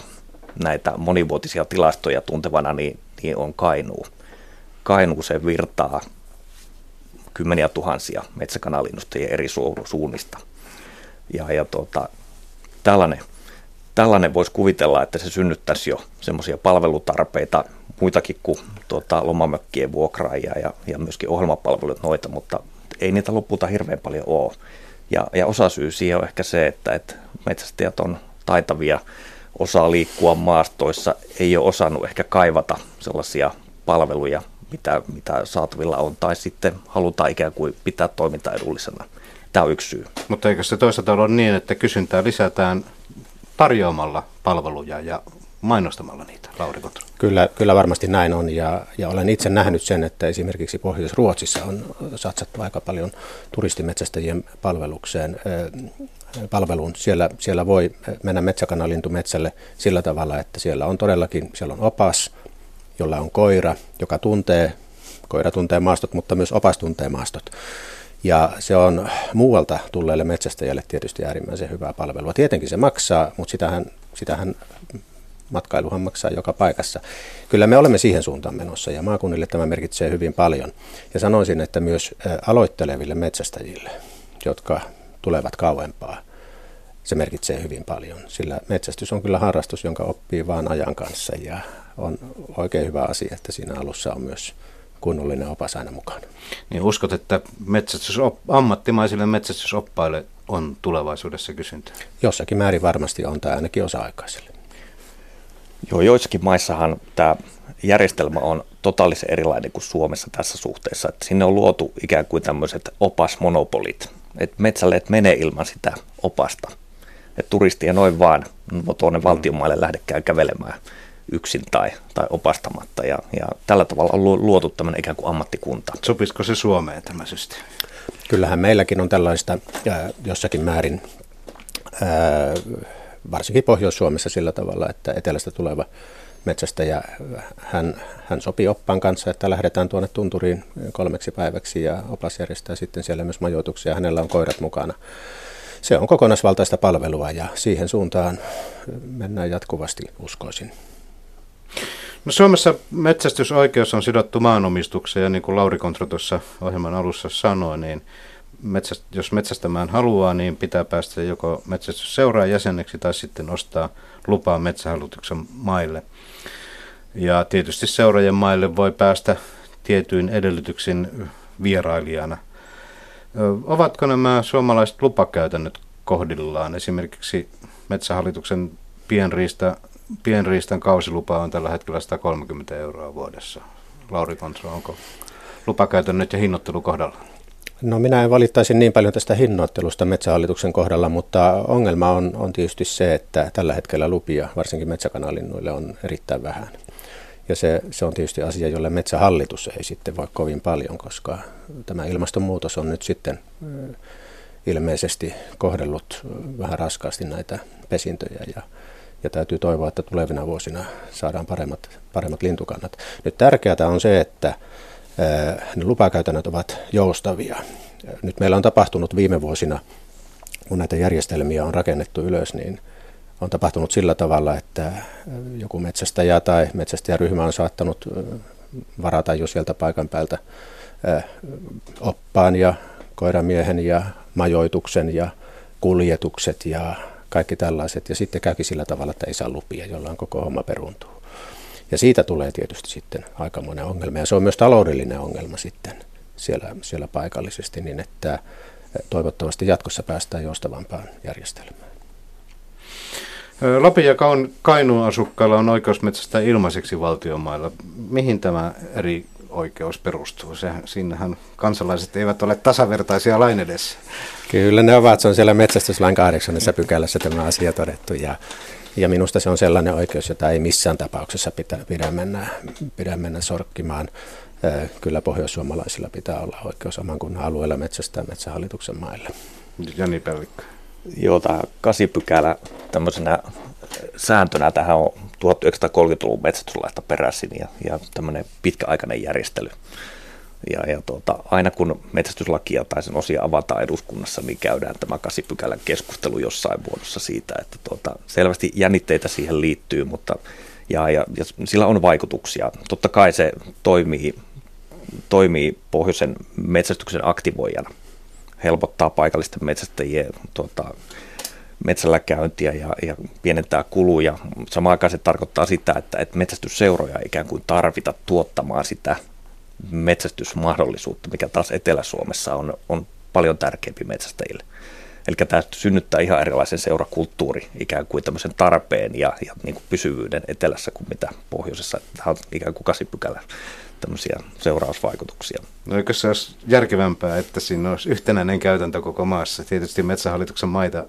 näitä monivuotisia tilastoja tuntevana niin, niin on Kainuu. Kainuu se virtaa kymmeniä tuhansia metsäkanalinnostajia eri su- suunnista. Ja, ja tuota, tällainen, tällainen voisi kuvitella, että se synnyttäisi jo semmoisia palvelutarpeita muitakin kuin tuota, lomamökkien vuokraajia ja, ja myöskin ohjelmapalvelut noita, mutta ei niitä lopulta hirveän paljon ole. Ja, ja osa syy siihen on ehkä se, että, että metsästäjät on taitavia, osaa liikkua maastoissa, ei ole osannut ehkä kaivata sellaisia palveluja, mitä, mitä saatavilla on, tai sitten halutaan ikään kuin pitää toiminta edullisena. Tämä on yksi syy. Mutta eikö se toisaalta ole niin, että kysyntää lisätään tarjoamalla palveluja ja mainostamalla niitä, Lauri Kotro? Kyllä, kyllä varmasti näin on ja, ja olen itse nähnyt sen, että esimerkiksi Pohjois-Ruotsissa on satsattu aika paljon turistimetsästäjien palvelukseen, palveluun. Siellä, siellä voi mennä metsäkanalintu metsälle sillä tavalla, että siellä on todellakin siellä on opas, jolla on koira, joka tuntee, koira tuntee maastot, mutta myös opas tuntee maastot. Ja se on muualta tulleille metsästäjälle tietysti äärimmäisen hyvää palvelua. Tietenkin se maksaa, mutta sitähän, sitähän matkailuhan maksaa joka paikassa. Kyllä me olemme siihen suuntaan menossa ja maakunnille tämä merkitsee hyvin paljon. Ja sanoisin, että myös aloitteleville metsästäjille, jotka tulevat kauempaa, se merkitsee hyvin paljon, sillä metsästys on kyllä harrastus, jonka oppii vaan ajan kanssa ja on oikein hyvä asia, että siinä alussa on myös kunnollinen opas aina mukana. Niin uskot, että metsästys, ammattimaisille metsästysoppaille on tulevaisuudessa kysyntää? Jossakin määrin varmasti on, tai ainakin osa-aikaiselle. Joo, joissakin maissahan tämä järjestelmä on totaalisen erilainen kuin Suomessa tässä suhteessa. Että sinne on luotu ikään kuin tämmöiset opasmonopolit. Että metsälle et mene ilman sitä opasta. Että turistia noin vaan tuonne valtionmaille lähdekään kävelemään yksin tai, tai opastamatta. Ja, ja tällä tavalla on luotu tämmöinen ikään kuin ammattikunta. Sopisiko se Suomeen tämä systeemi? Kyllähän meilläkin on tällaista jossakin määrin, ää, varsinkin Pohjois-Suomessa sillä tavalla, että etelästä tuleva metsästäjä, hän, hän sopii oppaan kanssa, että lähdetään tuonne tunturiin kolmeksi päiväksi ja opas järjestää sitten siellä myös majoituksia. Hänellä on koirat mukana. Se on kokonaisvaltaista palvelua ja siihen suuntaan mennään jatkuvasti, uskoisin. No Suomessa metsästysoikeus on sidottu maanomistukseen ja niin kuin Lauri Kontro tuossa ohjelman alussa sanoi, niin metsäst, jos metsästämään haluaa, niin pitää päästä joko metsästysseuraan jäseneksi tai sitten ostaa lupaa metsähallituksen maille. Ja tietysti seuraajien maille voi päästä tietyin edellytyksin vierailijana. Ovatko nämä suomalaiset lupakäytännöt kohdillaan? Esimerkiksi metsähallituksen pienriista pienriistan kausilupa on tällä hetkellä 130 euroa vuodessa. Lauri Kontro, onko lupakäytännöt ja hinnoittelu kohdalla? No minä en valittaisi niin paljon tästä hinnoittelusta metsähallituksen kohdalla, mutta ongelma on, on tietysti se, että tällä hetkellä lupia, varsinkin metsäkanalinnuille, on erittäin vähän. Ja se, se on tietysti asia, jolle metsähallitus ei sitten voi kovin paljon, koska tämä ilmastonmuutos on nyt sitten ilmeisesti kohdellut vähän raskaasti näitä pesintöjä ja, ja täytyy toivoa, että tulevina vuosina saadaan paremmat, paremmat lintukannat. Nyt tärkeää on se, että ne lupakäytännöt ovat joustavia. Nyt meillä on tapahtunut viime vuosina, kun näitä järjestelmiä on rakennettu ylös, niin on tapahtunut sillä tavalla, että joku metsästäjä tai metsästäjäryhmä on saattanut varata jo sieltä paikan päältä oppaan ja koiramiehen ja majoituksen ja kuljetukset ja kaikki tällaiset. Ja sitten käykin sillä tavalla, että ei saa lupia, jolloin koko homma peruntuu. Ja siitä tulee tietysti sitten aikamoinen ongelma. Ja se on myös taloudellinen ongelma sitten siellä, siellä paikallisesti, niin että toivottavasti jatkossa päästään joustavampaan järjestelmään. Lapin ja Kainuun asukkailla on oikeus metsästää ilmaiseksi valtiomailla. Mihin tämä eri oikeus perustuu? Sehän, siinähän kansalaiset eivät ole tasavertaisia lain edessä. Kyllä ne ovat. Se on siellä metsästyslain kahdeksannessa pykälässä tämä asia todettu. Ja, ja minusta se on sellainen oikeus, jota ei missään tapauksessa pitä, pidä, mennä, pidä mennä sorkkimaan. Kyllä pohjoissuomalaisilla pitää olla oikeus oman kunnan alueella metsästää metsähallituksen maille. Jani Pellikka. Joo, tämä kasipykälä tämmöisenä sääntönä tähän on 1930-luvun metsästyslaista peräisin ja, ja tämmöinen pitkäaikainen järjestely. Ja, ja tuota, aina kun metsästyslakia tai sen osia avataan eduskunnassa, niin käydään tämä kasipykälän keskustelu jossain muodossa siitä, että tuota, selvästi jännitteitä siihen liittyy, mutta ja, ja, ja sillä on vaikutuksia. Totta kai se toimii, toimii pohjoisen metsästyksen aktivoijana, helpottaa paikallisten metsästäjien tuota, metsällä käyntiä ja, ja pienentää kuluja. Samaan aikaan se tarkoittaa sitä, että, että metsästysseuroja ikään kuin tarvita tuottamaan sitä metsästysmahdollisuutta, mikä taas Etelä-Suomessa on, on paljon tärkeämpi metsästäjille. Eli tämä synnyttää ihan erilaisen seurakulttuuri, ikään kuin tämmöisen tarpeen ja, ja niin kuin pysyvyyden etelässä kuin mitä pohjoisessa. Tämä on ikään kuin kasipykälä tämmöisiä seurausvaikutuksia. No eikö se olisi järkevämpää, että siinä olisi yhtenäinen käytäntö koko maassa? Tietysti metsähallituksen maita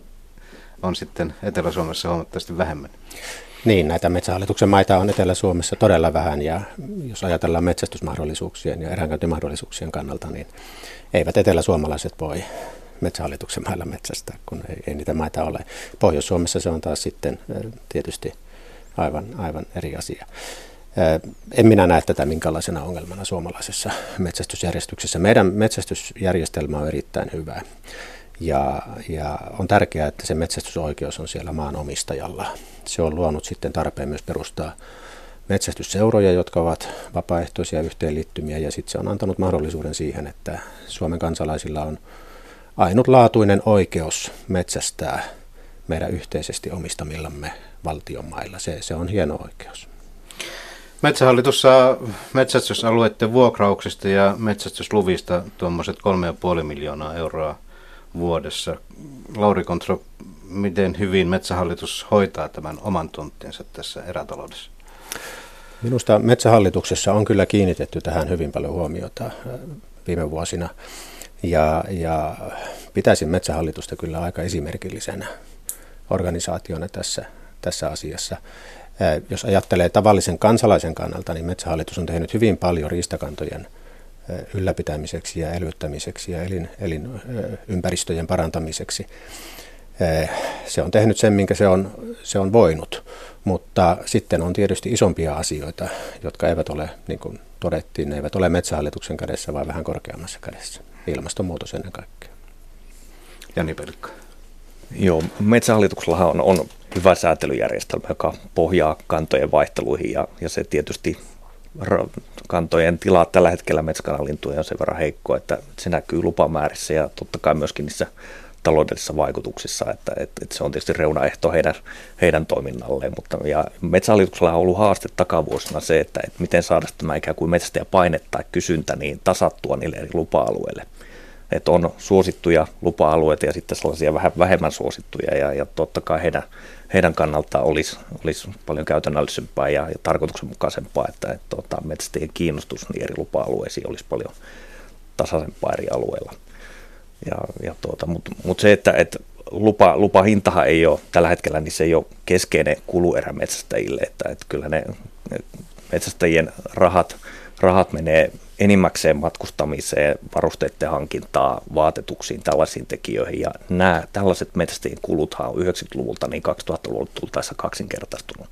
on sitten Etelä-Suomessa huomattavasti vähemmän. Niin, näitä metsähallituksen maita on Etelä-Suomessa todella vähän ja jos ajatellaan metsästysmahdollisuuksien ja eränkäyntimahdollisuuksien kannalta, niin eivät eteläsuomalaiset voi metsähallituksen mailla metsästä, kun ei, ei niitä maita ole. Pohjois-Suomessa se on taas sitten tietysti aivan, aivan eri asia. En minä näe tätä minkälaisena ongelmana suomalaisessa metsästysjärjestyksessä. Meidän metsästysjärjestelmä on erittäin hyvä. Ja, ja on tärkeää, että se metsästysoikeus on siellä maanomistajalla. Se on luonut sitten tarpeen myös perustaa metsästysseuroja, jotka ovat vapaaehtoisia yhteenliittymiä, ja sitten se on antanut mahdollisuuden siihen, että Suomen kansalaisilla on ainutlaatuinen oikeus metsästää meidän yhteisesti omistamillamme valtionmailla. Se, se on hieno oikeus. Metsähallitus saa metsästysalueiden vuokrauksista ja metsästysluvista tuommoiset 3,5 miljoonaa euroa vuodessa. Lauri Kontro, miten hyvin Metsähallitus hoitaa tämän oman tonttinsa tässä erätaloudessa? Minusta Metsähallituksessa on kyllä kiinnitetty tähän hyvin paljon huomiota äh, viime vuosina. Ja, ja pitäisin Metsähallitusta kyllä aika esimerkillisenä organisaationa tässä, tässä asiassa. Jos ajattelee tavallisen kansalaisen kannalta, niin Metsähallitus on tehnyt hyvin paljon riistakantojen – ylläpitämiseksi ja elvyttämiseksi ja elin, elinympäristöjen parantamiseksi. Se on tehnyt sen, minkä se on, se on voinut, mutta sitten on tietysti isompia asioita, jotka eivät ole, niin kuin todettiin, ne eivät ole metsähallituksen kädessä, vaan vähän korkeammassa kädessä. Ilmastonmuutos ennen kaikkea. Jani Pelkka. Joo, metsähallituksella on, on hyvä säätelyjärjestelmä, joka pohjaa kantojen vaihteluihin ja, ja se tietysti kantojen tila tällä hetkellä metsäkanalintuja on sen verran heikko, että se näkyy lupamäärissä ja totta kai myöskin niissä taloudellisissa vaikutuksissa, että, että, että se on tietysti reunaehto heidän, heidän toiminnalleen, mutta ja metsähallituksella on ollut haaste takavuosina se, että, että miten saada tämä ikään kuin metsästäjä paine tai kysyntä niin tasattua niille eri lupa-alueille. että on suosittuja lupa-alueita ja sitten sellaisia vähän vähemmän suosittuja ja, ja totta kai heidän, heidän kannaltaan olisi, olisi paljon käytännöllisempää ja, ja tarkoituksenmukaisempaa, että, että tuota, metsästäjien kiinnostus niin eri lupa-alueisiin olisi paljon tasaisempaa eri alueilla. Ja, ja tuota, Mutta mut se, että, että lupa, lupahintahan ei ole tällä hetkellä, niin se ei ole keskeinen kuluerä metsästäjille, että, että kyllä ne metsästäjien rahat, rahat menee enimmäkseen matkustamiseen, varusteiden hankintaa, vaatetuksiin, tällaisiin tekijöihin. Ja nämä tällaiset metsästäjien kuluthan on 90-luvulta niin 2000-luvulta tultaessa kaksinkertaistunut.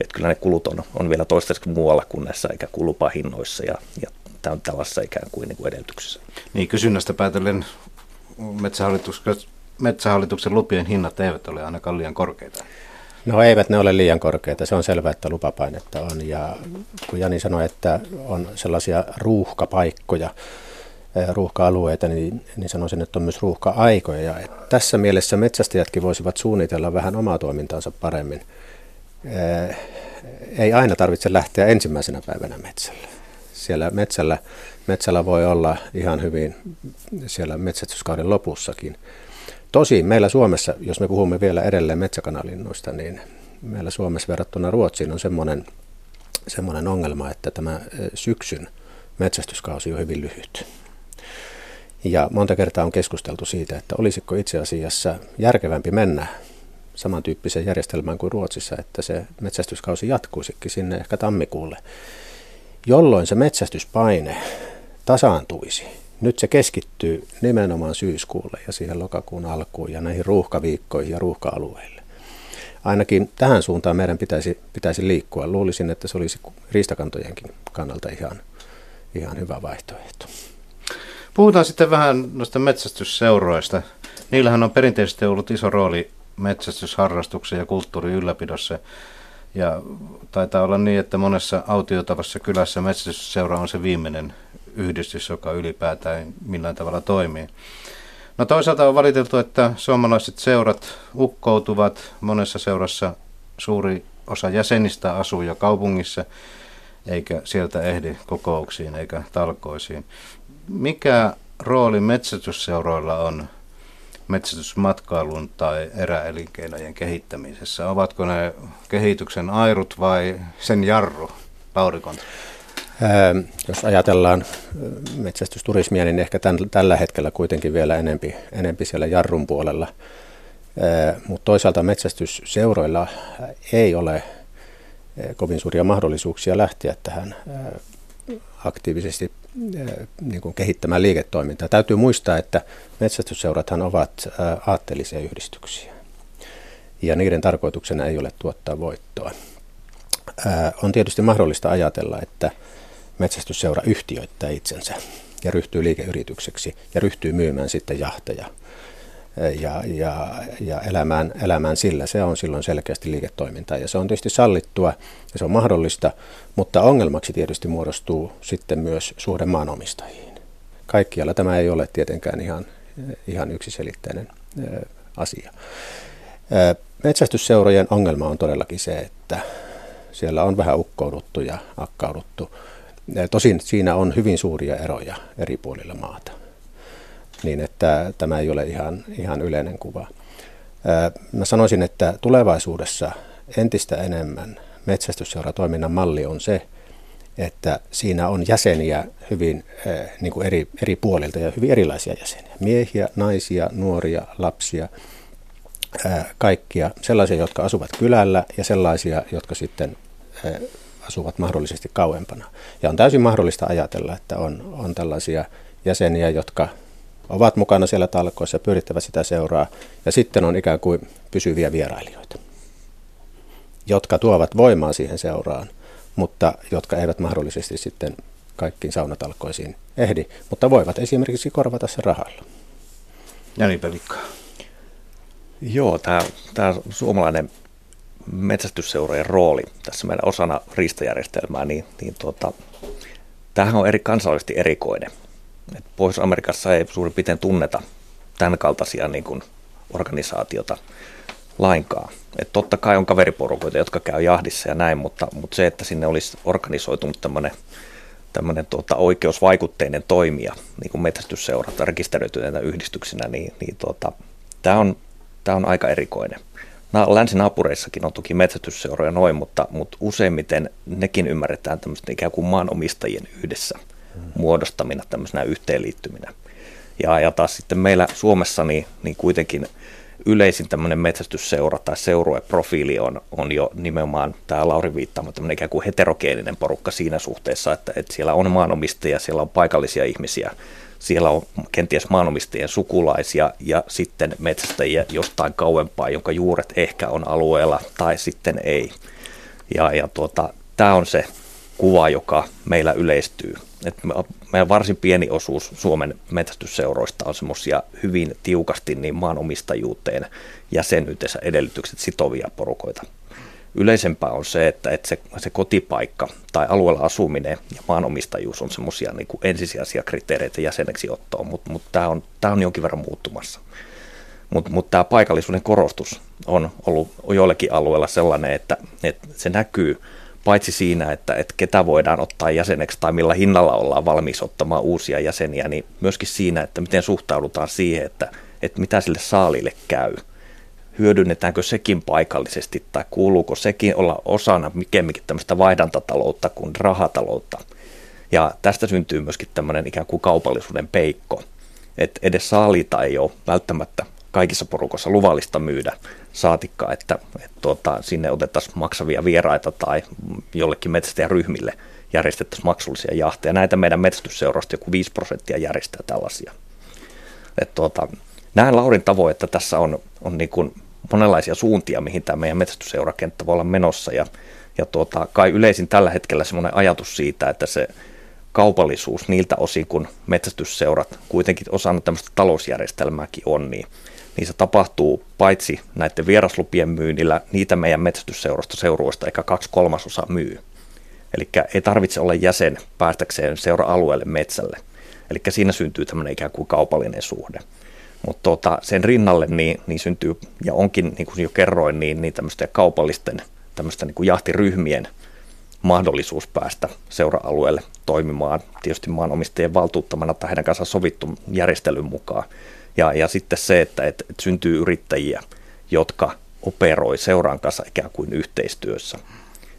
Että kyllä ne kulut on, on vielä toistaiseksi muualla kuin näissä eikä kulupahinnoissa ja, ja tällaisessa ikään kuin, niin kuin edellytyksissä. Niin kysynnästä päätellen metsähallituksen, metsähallituksen lupien hinnat eivät ole ainakaan liian korkeita. No eivät ne ole liian korkeita, se on selvää, että lupapainetta on. Ja kun Jani sanoi, että on sellaisia ruuhkapaikkoja, eh, ruuhka-alueita, niin, niin sanoisin, että on myös ruuhka-aikoja. Ja tässä mielessä metsästäjätkin voisivat suunnitella vähän omaa toimintaansa paremmin. Eh, ei aina tarvitse lähteä ensimmäisenä päivänä metsälle. Siellä metsällä, metsällä voi olla ihan hyvin siellä metsästyskauden lopussakin. Tosin meillä Suomessa, jos me puhumme vielä edelleen metsäkanalinnuista, niin meillä Suomessa verrattuna Ruotsiin on semmoinen, semmoinen ongelma, että tämä syksyn metsästyskausi on hyvin lyhyt. Ja monta kertaa on keskusteltu siitä, että olisiko itse asiassa järkevämpi mennä samantyyppiseen järjestelmään kuin Ruotsissa, että se metsästyskausi jatkuisikin sinne ehkä tammikuulle, jolloin se metsästyspaine tasaantuisi nyt se keskittyy nimenomaan syyskuulle ja siihen lokakuun alkuun ja näihin ruuhkaviikkoihin ja ruuhka-alueille. Ainakin tähän suuntaan meidän pitäisi, pitäisi liikkua. Luulisin, että se olisi riistakantojenkin kannalta ihan, ihan hyvä vaihtoehto. Puhutaan sitten vähän noista metsästysseuroista. Niillähän on perinteisesti ollut iso rooli metsästysharrastuksen ja kulttuurin ylläpidossa. Ja taitaa olla niin, että monessa autiotavassa kylässä metsästysseura on se viimeinen yhdistys, joka ylipäätään millään tavalla toimii. No toisaalta on valiteltu, että suomalaiset seurat ukkoutuvat. Monessa seurassa suuri osa jäsenistä asuu jo kaupungissa, eikä sieltä ehdi kokouksiin eikä talkoisiin. Mikä rooli metsästysseuroilla on metsätysmatkailun tai eräelinkeinojen kehittämisessä? Ovatko ne kehityksen airut vai sen jarru? Lauri Kontra. Jos ajatellaan metsästysturismia, niin ehkä tämän, tällä hetkellä kuitenkin vielä enempi, enempi siellä jarrun puolella. Mutta toisaalta metsästysseuroilla ei ole kovin suuria mahdollisuuksia lähteä tähän aktiivisesti niin kuin kehittämään liiketoimintaa. Täytyy muistaa, että metsästysseurathan ovat aatteellisia yhdistyksiä ja niiden tarkoituksena ei ole tuottaa voittoa. On tietysti mahdollista ajatella, että metsästysseura yhtiöittää itsensä ja ryhtyy liikeyritykseksi ja ryhtyy myymään sitten jahteja ja, ja, ja elämään, elämään sillä. Se on silloin selkeästi liiketoimintaa ja se on tietysti sallittua ja se on mahdollista, mutta ongelmaksi tietysti muodostuu sitten myös suhde maanomistajiin. Kaikkialla tämä ei ole tietenkään ihan, ihan yksiselitteinen asia. Metsästysseurojen ongelma on todellakin se, että siellä on vähän ukkouduttu ja akkauduttu Tosin siinä on hyvin suuria eroja eri puolilla maata, niin että tämä ei ole ihan, ihan yleinen kuva. Mä sanoisin, että tulevaisuudessa entistä enemmän metsästysseuratoiminnan malli on se, että siinä on jäseniä hyvin niin kuin eri, eri puolilta ja hyvin erilaisia jäseniä. Miehiä, naisia, nuoria, lapsia, kaikkia. Sellaisia, jotka asuvat kylällä ja sellaisia, jotka sitten asuvat mahdollisesti kauempana. Ja on täysin mahdollista ajatella, että on, on tällaisia jäseniä, jotka ovat mukana siellä talkoissa ja pyörittävät sitä seuraa, ja sitten on ikään kuin pysyviä vierailijoita, jotka tuovat voimaa siihen seuraan, mutta jotka eivät mahdollisesti sitten kaikkiin saunatalkoisiin ehdi, mutta voivat esimerkiksi korvata sen rahalla. Jani Pelikka. Joo, tämä, tämä suomalainen metsästysseurojen rooli tässä meidän osana riistajärjestelmää, niin, niin tuota, tämähän on eri kansallisesti erikoinen. Et Pohjois-Amerikassa ei suurin piirtein tunneta tämän kaltaisia niin kuin, organisaatiota lainkaan. Et totta kai on kaveriporukoita, jotka käy jahdissa ja näin, mutta, mutta se, että sinne olisi organisoitunut tämmöinen tämmöinen tuota, oikeusvaikutteinen toimija, niin kuin metsästysseurat rekisteröityneitä yhdistyksinä, niin, niin tuota, tämä on, tämä on aika erikoinen. Länsinaapureissakin on toki metsästysseuroja noin, mutta, mutta useimmiten nekin ymmärretään tämmöisten ikään kuin maanomistajien yhdessä muodostamina tämmöisenä yhteenliittyminä. Ja, ja taas sitten meillä Suomessa niin, niin kuitenkin yleisin tämmöinen metsästysseura tai seurueprofiili on, on jo nimenomaan tämä Lauri viittaama tämmöinen ikään kuin heterogeeninen porukka siinä suhteessa, että, että siellä on maanomistajia, siellä on paikallisia ihmisiä, siellä on kenties maanomistajien sukulaisia ja sitten metsästäjiä jostain kauempaa, jonka juuret ehkä on alueella tai sitten ei. Ja, ja tuota, tämä on se kuva, joka meillä yleistyy. Et meidän varsin pieni osuus Suomen metsästysseuroista on semmoisia hyvin tiukasti niin maanomistajuuteen jäsenyytensä edellytykset sitovia porukoita. Yleisempää on se, että, että se, se kotipaikka tai alueella asuminen ja maanomistajuus on semmoisia niin ensisijaisia kriteereitä jäseneksi ottoon, mutta mut tämä on, on jonkin verran muuttumassa. Mutta mut tämä paikallisuuden korostus on ollut joillekin alueilla sellainen, että, että se näkyy – paitsi siinä, että, että ketä voidaan ottaa jäseneksi tai millä hinnalla ollaan valmis ottamaan uusia jäseniä, niin myöskin siinä, että miten suhtaudutaan siihen, että, että mitä sille saalille käy. Hyödynnetäänkö sekin paikallisesti tai kuuluuko sekin olla osana mikemminkin tämmöistä vaihdantataloutta kuin rahataloutta. Ja tästä syntyy myöskin tämmöinen ikään kuin kaupallisuuden peikko, että edes saaliita ei ole välttämättä kaikissa porukoissa luvallista myydä, saatikka, että, että tuota, sinne otettaisiin maksavia vieraita tai jollekin metsästäjäryhmille järjestettäisiin maksullisia jahteja. Näitä meidän metsästysseurasta joku 5 prosenttia järjestää tällaisia. Et tuota, näen Laurin tavoin, että tässä on, on niin kuin monenlaisia suuntia, mihin tämä meidän metsästysseurakenttä voi olla menossa. Ja, ja tuota, kai yleisin tällä hetkellä semmoinen ajatus siitä, että se kaupallisuus niiltä osin, kun metsästysseurat kuitenkin osana tämmöistä talousjärjestelmääkin on, niin niin se tapahtuu paitsi näiden vieraslupien myynnillä, niitä meidän metsästysseurasta seuruista eikä kaksi kolmasosa myy. Eli ei tarvitse olla jäsen päästäkseen seura-alueelle metsälle. Eli siinä syntyy tämmöinen ikään kuin kaupallinen suhde. Mutta tota, sen rinnalle niin, niin syntyy, ja onkin, niin kuin jo kerroin, niin, niin tämmöisten kaupallisten tämmöistä niin kuin jahtiryhmien mahdollisuus päästä seura-alueelle toimimaan, tietysti maanomistajien valtuuttamana tai heidän kanssa sovittu järjestelyn mukaan. Ja, ja sitten se, että, että, syntyy yrittäjiä, jotka operoi seuran kanssa ikään kuin yhteistyössä.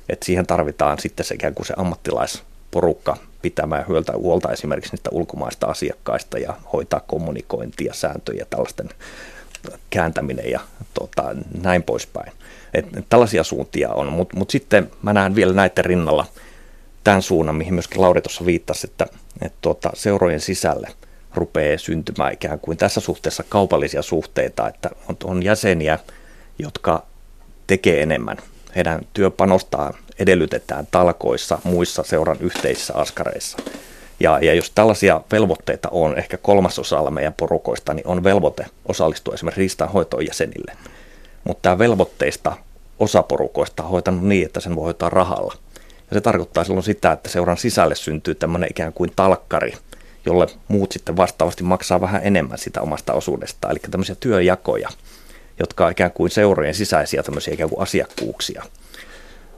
Et siihen tarvitaan sitten se ikään kuin se ammattilaisporukka pitämään hyöltä huolta esimerkiksi niistä ulkomaista asiakkaista ja hoitaa kommunikointia, sääntöjä, tällaisten kääntäminen ja tota, näin poispäin. Et, tällaisia suuntia on, mutta mut sitten mä näen vielä näiden rinnalla tämän suunnan, mihin myöskin Lauri tuossa viittasi, että et tota, seurojen sisälle – rupeaa syntymään ikään kuin tässä suhteessa kaupallisia suhteita, että on, on jäseniä, jotka tekee enemmän. Heidän työpanostaan edellytetään talkoissa, muissa seuran yhteisissä askareissa. Ja, ja jos tällaisia velvoitteita on, ehkä kolmasosalla meidän porukoista, niin on velvoite osallistua esimerkiksi riistanhoitoon jäsenille. Mutta tämä velvoitteista osa porukoista on hoitanut niin, että sen voi hoitaa rahalla. Ja se tarkoittaa silloin sitä, että seuran sisälle syntyy tämmöinen ikään kuin talkkari, jolle muut sitten vastaavasti maksaa vähän enemmän sitä omasta osuudestaan. Eli tämmöisiä työjakoja, jotka on ikään kuin seurojen sisäisiä tämmöisiä ikään kuin asiakkuuksia.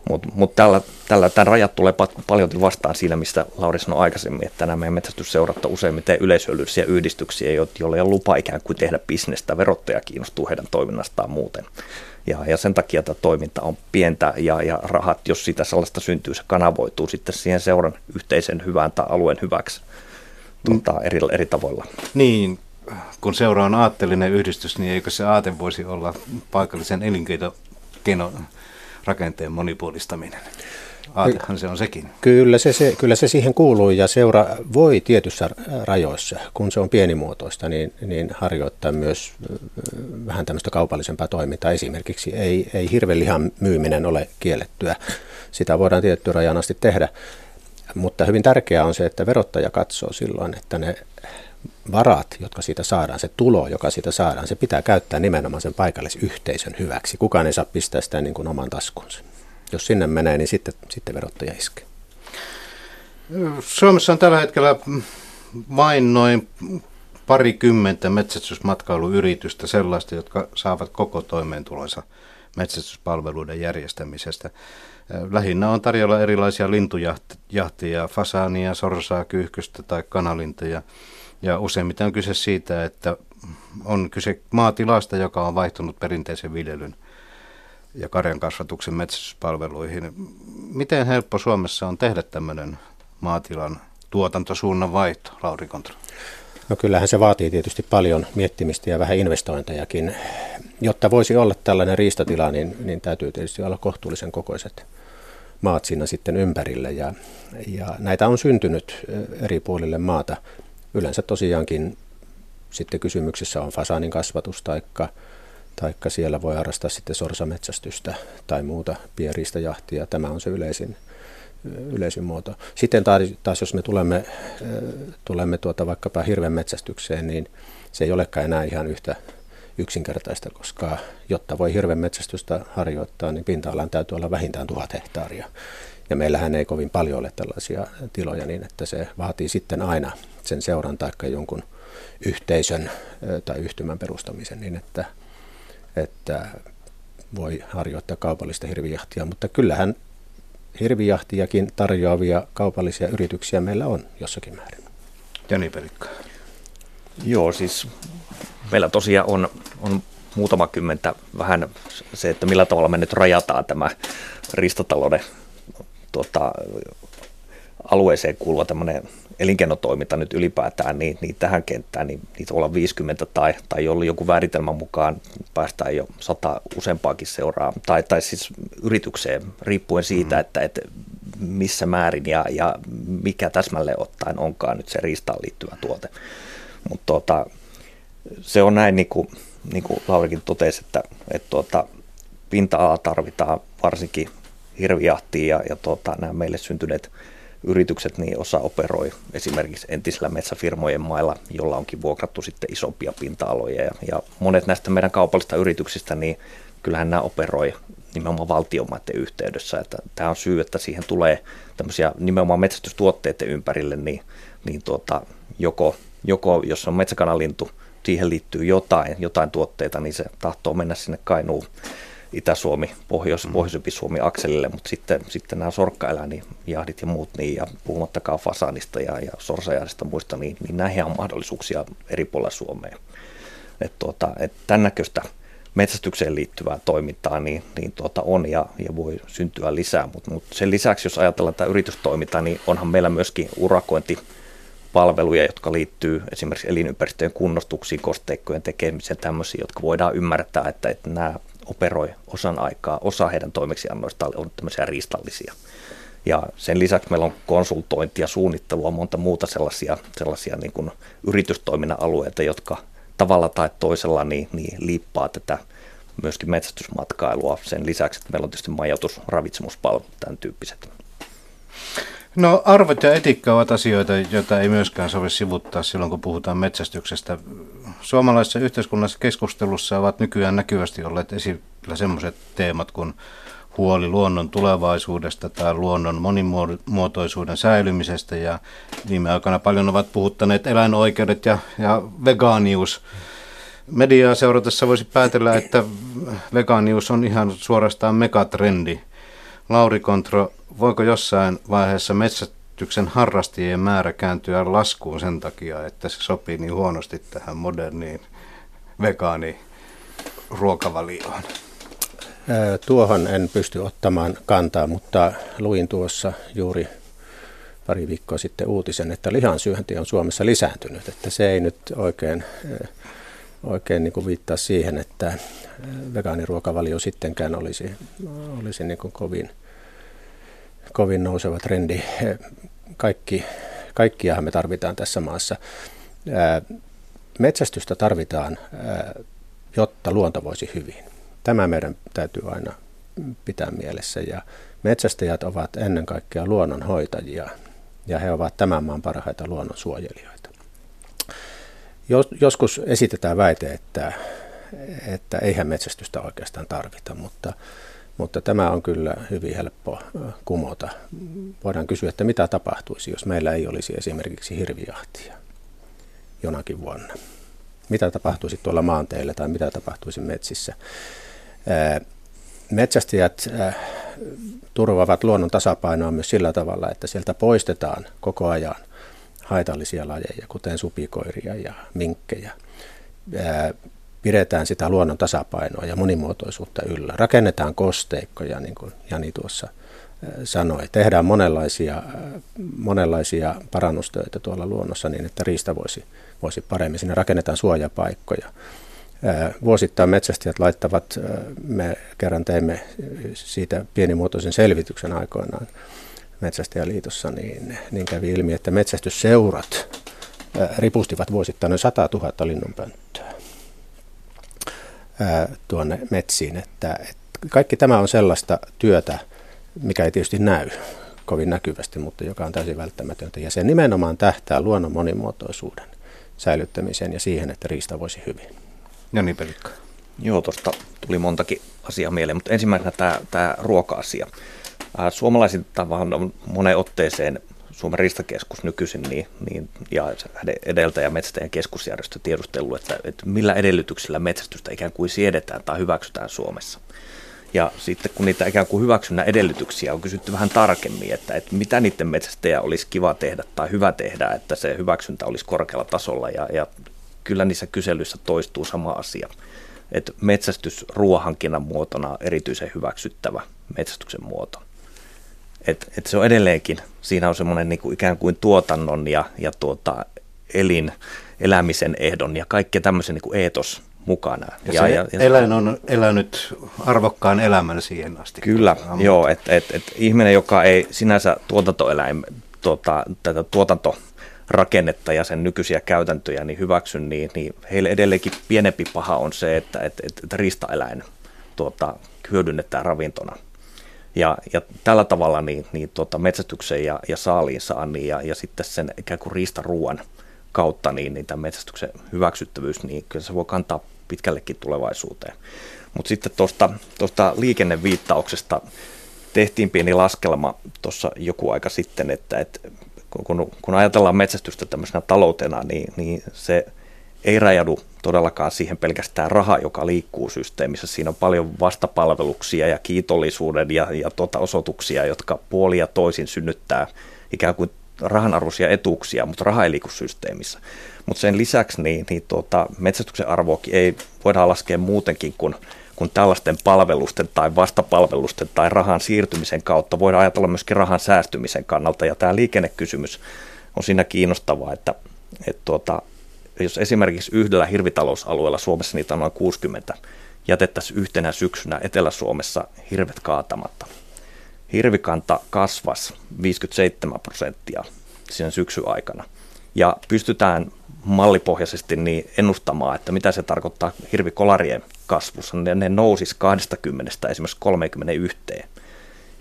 Mutta mut tällä, tällä tämän rajat tulee paljon vastaan siinä, mistä Lauri sanoi aikaisemmin, että nämä meidän metsästysseurat on useimmiten yleisöllisiä yhdistyksiä, joille ei ole lupa ikään kuin tehdä bisnestä. Verottaja kiinnostuu heidän toiminnastaan muuten. Ja, ja sen takia tämä toiminta on pientä ja, ja rahat, jos sitä sellaista syntyy, se kanavoituu sitten siihen seuran yhteisen hyvään tai alueen hyväksi tuota, eri, eri tavoilla. Niin, kun seura on aatteellinen yhdistys, niin eikö se aate voisi olla paikallisen elinkeino rakenteen monipuolistaminen? Aatehan se on sekin. Kyllä se, se, kyllä se siihen kuuluu ja seura voi tietyissä rajoissa, kun se on pienimuotoista, niin, niin harjoittaa myös vähän tämmöistä kaupallisempaa toimintaa. Esimerkiksi ei, ei hirvelihan myyminen ole kiellettyä. Sitä voidaan tiettyä rajan asti tehdä. Mutta hyvin tärkeää on se, että verottaja katsoo silloin, että ne varat, jotka siitä saadaan, se tulo, joka siitä saadaan, se pitää käyttää nimenomaan sen paikallisyhteisön hyväksi. Kukaan ei saa pistää sitä niin kuin oman taskunsa. Jos sinne menee, niin sitten, sitten verottaja iskee. Suomessa on tällä hetkellä vain noin parikymmentä metsästysmatkailuyritystä sellaista, jotka saavat koko toimeentulonsa metsästyspalveluiden järjestämisestä. Lähinnä on tarjolla erilaisia lintujahtia, fasaania, sorsaa, kyyhkystä tai kanalintoja. Ja useimmiten on kyse siitä, että on kyse maatilasta, joka on vaihtunut perinteisen viljelyn ja karjan kasvatuksen metsästyspalveluihin. Miten helppo Suomessa on tehdä tämmöinen maatilan tuotantosuunnan vaihto, Lauri Kontra? No kyllähän se vaatii tietysti paljon miettimistä ja vähän investointejakin. Jotta voisi olla tällainen riistatila, niin, niin täytyy tietysti olla kohtuullisen kokoiset maat siinä sitten ympärille. Ja, ja näitä on syntynyt eri puolille maata. Yleensä tosiaankin sitten kysymyksessä on fasaanin kasvatus taikka, taikka siellä voi harrastaa sitten sorsametsästystä tai muuta pienriistajahtia. Tämä on se yleisin, yleisin muoto. Sitten taas, jos me tulemme, tulemme tuota vaikkapa hirven metsästykseen, niin se ei olekaan enää ihan yhtä yksinkertaista, koska jotta voi hirven metsästystä harjoittaa, niin pinta-alan täytyy olla vähintään tuhat hehtaaria. Ja meillähän ei kovin paljon ole tällaisia tiloja niin, että se vaatii sitten aina sen seuran tai jonkun yhteisön tai yhtymän perustamisen niin, että, että voi harjoittaa kaupallista hirvijahtia. Mutta kyllähän hirvijahtiakin tarjoavia kaupallisia yrityksiä meillä on jossakin määrin. Jani Pelikka. Joo, siis meillä tosiaan on, on muutama kymmentä vähän se, että millä tavalla me nyt rajataan tämä ristatalouden tuota, alueeseen kuuluva tämmöinen elinkeinotoiminta nyt ylipäätään, niin, niin tähän kenttään, niin niitä olla 50 tai, tai joku määritelmän mukaan päästään jo sata useampaakin seuraa, tai, tai siis yritykseen, riippuen siitä, mm-hmm. että, että missä määrin ja, ja mikä täsmälleen ottaen onkaan nyt se riistaan liittyvä tuote. Mutta tuota, se on näin, niin kuin, niin kuin Laurikin totesi, että, että tuota, pinta-ala tarvitaan varsinkin hirvijahtiin ja, ja tuota, nämä meille syntyneet yritykset niin osa operoi esimerkiksi entisillä metsäfirmojen mailla, jolla onkin vuokrattu sitten isompia pinta-aloja. Ja, ja monet näistä meidän kaupallista yrityksistä, niin kyllähän nämä operoi nimenomaan valtiomaiden yhteydessä. Että tämä on syy, että siihen tulee tämmöisiä nimenomaan metsästystuotteiden ympärille, niin, niin tuota, joko, joko jos on metsäkanalintu, siihen liittyy jotain, jotain tuotteita, niin se tahtoo mennä sinne Kainuun Itä-Suomi, Pohjois, mm. Pohjoisempi Suomi akselille, mutta sitten, sitten nämä sorkkaeläin, jahdit ja muut, niin, ja puhumattakaan fasanista ja, ja sorsajahdista muista, niin, niin näihin on mahdollisuuksia eri puolilla Suomeen. Et tuota, et tämän näköistä metsästykseen liittyvää toimintaa niin, niin tuota on ja, ja voi syntyä lisää, mutta mut sen lisäksi, jos ajatellaan tätä yritystoimintaa, niin onhan meillä myöskin urakointi palveluja, jotka liittyy esimerkiksi elinympäristöjen kunnostuksiin, kosteikkojen tekemiseen, tämmöisiä, jotka voidaan ymmärtää, että, että nämä operoi osan aikaa, osa heidän toimeksiannoistaan on tämmöisiä riistallisia. Ja sen lisäksi meillä on konsultointia, suunnittelua, monta muuta sellaisia, sellaisia niin kuin yritystoiminnan alueita, jotka tavalla tai toisella niin, niin liippaa tätä myöskin metsästysmatkailua. Sen lisäksi, että meillä on tietysti majoitus, ravitsemuspalvelut, tämän tyyppiset. No arvot ja etiikka ovat asioita, joita ei myöskään sovi sivuttaa silloin, kun puhutaan metsästyksestä. Suomalaisessa yhteiskunnassa keskustelussa ovat nykyään näkyvästi olleet esillä sellaiset teemat kuin huoli luonnon tulevaisuudesta tai luonnon monimuotoisuuden säilymisestä ja viime aikoina paljon ovat puhuttaneet eläinoikeudet ja, ja vegaanius. Mediaa seuratessa voisi päätellä, että vegaanius on ihan suorastaan megatrendi. Lauri Kontro, voiko jossain vaiheessa metsästyksen harrastajien määrä kääntyä laskuun sen takia, että se sopii niin huonosti tähän moderniin vegaani ruokavalioon? Tuohon en pysty ottamaan kantaa, mutta luin tuossa juuri pari viikkoa sitten uutisen, että lihansyönti on Suomessa lisääntynyt. Että se ei nyt oikein, oikein niin kuin viittaa siihen, että vegaaniruokavalio sittenkään olisi, olisi niin kuin kovin – kovin nouseva trendi. Kaikki, kaikkiahan me tarvitaan tässä maassa. Metsästystä tarvitaan, jotta luonto voisi hyvin. Tämä meidän täytyy aina pitää mielessä. Ja metsästäjät ovat ennen kaikkea luonnonhoitajia ja he ovat tämän maan parhaita luonnonsuojelijoita. Joskus esitetään väite, että, että eihän metsästystä oikeastaan tarvita, mutta mutta tämä on kyllä hyvin helppo kumota. Voidaan kysyä, että mitä tapahtuisi, jos meillä ei olisi esimerkiksi hirvijahtia jonakin vuonna. Mitä tapahtuisi tuolla maanteilla tai mitä tapahtuisi metsissä. metsästäjät turvaavat luonnon tasapainoa myös sillä tavalla, että sieltä poistetaan koko ajan haitallisia lajeja, kuten supikoiria ja minkkejä. Pidetään sitä luonnon tasapainoa ja monimuotoisuutta yllä. Rakennetaan kosteikkoja, niin kuin Jani tuossa sanoi. Tehdään monenlaisia, monenlaisia parannustöitä tuolla luonnossa niin, että riista voisi, voisi paremmin. Sinne rakennetaan suojapaikkoja. Vuosittain metsästäjät laittavat, me kerran teimme siitä pienimuotoisen selvityksen aikoinaan Metsästäjäliitossa, niin, niin kävi ilmi, että metsästysseurat ripustivat vuosittain noin 100 000 linnunpönttöä tuonne metsiin. Että, että kaikki tämä on sellaista työtä, mikä ei tietysti näy kovin näkyvästi, mutta joka on täysin välttämätöntä. Ja se nimenomaan tähtää luonnon monimuotoisuuden säilyttämiseen ja siihen, että riista voisi hyvin. Ja niin Pelikka. Joo, tuosta tuli montakin asiaa mieleen, mutta ensimmäisenä tämä, tämä ruoka-asia. Suomalaiset on moneen otteeseen Suomen ristakeskus nykyisin niin, niin, ja edeltäjä metsästäjän keskusjärjestö tiedustellut, että, että millä edellytyksillä metsästystä ikään kuin siedetään tai hyväksytään Suomessa. Ja sitten kun niitä ikään kuin hyväksynnän edellytyksiä on kysytty vähän tarkemmin, että, että mitä niiden metsästäjä olisi kiva tehdä tai hyvä tehdä, että se hyväksyntä olisi korkealla tasolla. Ja, ja kyllä niissä kyselyissä toistuu sama asia. Että metsästys ruohankinnan muotona on erityisen hyväksyttävä metsästyksen muoto. Et, et se on edelleenkin, siinä on semmoinen niin kuin ikään kuin tuotannon ja, ja tuota, elin, elämisen ehdon ja kaikki tämmöisen niin kuin eetos mukana. Ja, ja, ja, ja eläin on elänyt arvokkaan elämän siihen asti. Kyllä, joo, että et, et ihminen, joka ei sinänsä tuotantoeläin, tuota, tätä tuotantorakennetta ja sen nykyisiä käytäntöjä niin hyväksy, niin, niin heille edelleenkin pienempi paha on se, että, että, että ristaeläin tuota, hyödynnetään ravintona. Ja, ja tällä tavalla niin, niin tuota, metsästyksen ja, ja saaliin saannin ja, ja sitten sen ikään kuin riistaruuan kautta niin, niin tämän metsästyksen hyväksyttävyys, niin kyllä se voi kantaa pitkällekin tulevaisuuteen. Mutta sitten tuosta liikenneviittauksesta tehtiin pieni laskelma tuossa joku aika sitten, että, että kun, kun ajatellaan metsästystä tämmöisenä taloutena, niin, niin se ei rajadu todellakaan siihen pelkästään raha, joka liikkuu systeemissä. Siinä on paljon vastapalveluksia ja kiitollisuuden ja, ja tuota osoituksia, jotka puoli ja toisin synnyttää ikään kuin rahanarvoisia etuuksia, mutta raha ei liiku systeemissä. Mutta sen lisäksi niin, niin tuota, metsästyksen arvoakin ei voida laskea muutenkin kuin, kuin tällaisten palvelusten tai vastapalvelusten tai rahan siirtymisen kautta. Voidaan ajatella myöskin rahan säästymisen kannalta. Ja tämä liikennekysymys on siinä kiinnostavaa, että, että tuota, jos esimerkiksi yhdellä hirvitalousalueella Suomessa niitä on noin 60, jätettäisiin yhtenä syksynä Etelä-Suomessa hirvet kaatamatta. Hirvikanta kasvas 57 prosenttia sen syksyn aikana. Ja pystytään mallipohjaisesti niin ennustamaan, että mitä se tarkoittaa hirvikolarien kasvussa. Ne, ne nousisi 20 esimerkiksi 31.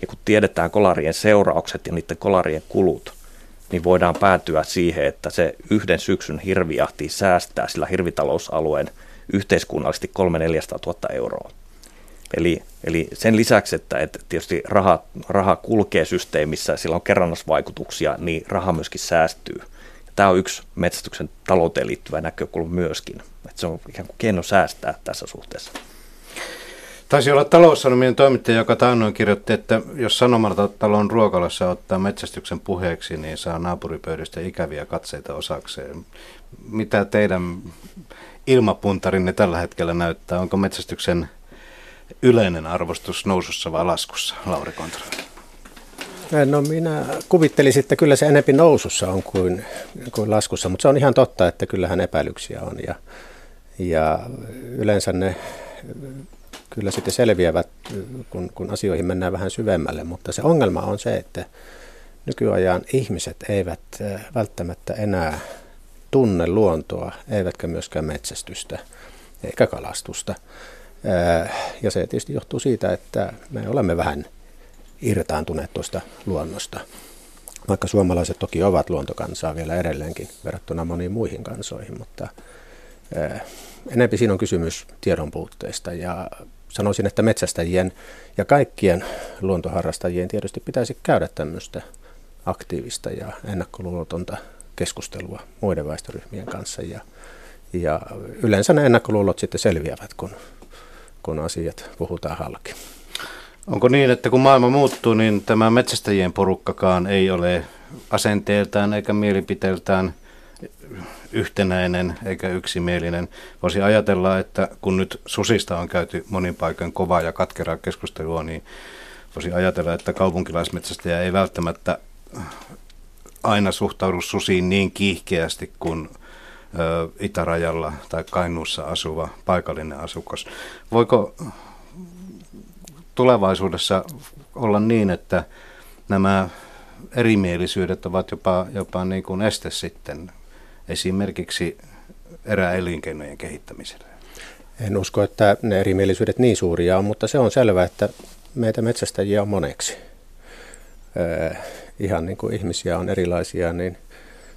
Ja kun tiedetään kolarien seuraukset ja niiden kolarien kulut, niin voidaan päätyä siihen, että se yhden syksyn hirvijahti säästää sillä hirvitalousalueen yhteiskunnallisesti 3 400 000 euroa. Eli, eli sen lisäksi, että, että tietysti raha, raha kulkee systeemissä sillä on kerrannasvaikutuksia, niin raha myöskin säästyy – tämä on yksi metsästyksen talouteen liittyvä näkökulma myöskin. Että se on ikään kuin keino säästää tässä suhteessa. Taisi olla taloussanomien toimittaja, joka taannoin kirjoitti, että jos Sanomatalon ruokalassa ottaa metsästyksen puheeksi, niin saa naapuripöydistä ikäviä katseita osakseen. Mitä teidän ilmapuntarinne tällä hetkellä näyttää? Onko metsästyksen yleinen arvostus nousussa vai laskussa, Lauri Kontra? No minä kuvittelisin, että kyllä se enempi nousussa on kuin, kuin laskussa, mutta se on ihan totta, että kyllähän epäilyksiä on ja, ja yleensä ne kyllä sitten selviävät, kun, kun asioihin mennään vähän syvemmälle, mutta se ongelma on se, että nykyajan ihmiset eivät välttämättä enää tunne luontoa, eivätkä myöskään metsästystä eikä kalastusta. Ja se tietysti johtuu siitä, että me olemme vähän – irtaantuneet tuosta luonnosta. Vaikka suomalaiset toki ovat luontokansaa vielä edelleenkin verrattuna moniin muihin kansoihin, mutta enempi siinä on kysymys tiedon puutteesta ja sanoisin, että metsästäjien ja kaikkien luontoharrastajien tietysti pitäisi käydä tämmöistä aktiivista ja ennakkoluulotonta keskustelua muiden väestöryhmien kanssa ja, ja yleensä ne ennakkoluulot sitten selviävät, kun, kun asiat puhutaan halki. Onko niin, että kun maailma muuttuu, niin tämä metsästäjien porukkakaan ei ole asenteeltaan eikä mielipiteeltään yhtenäinen eikä yksimielinen. Voisi ajatella, että kun nyt susista on käyty monin paikoin kovaa ja katkeraa keskustelua, niin voisi ajatella, että kaupunkilaismetsästäjä ei välttämättä aina suhtaudu susiin niin kiihkeästi kuin itärajalla tai Kainuussa asuva paikallinen asukas. Voiko tulevaisuudessa olla niin, että nämä erimielisyydet ovat jopa, jopa niin kuin este sitten esimerkiksi eräelinkeinojen kehittämiselle? En usko, että ne erimielisyydet niin suuria on, mutta se on selvää, että meitä metsästäjiä on moneksi. Öö, ihan niin kuin ihmisiä on erilaisia, niin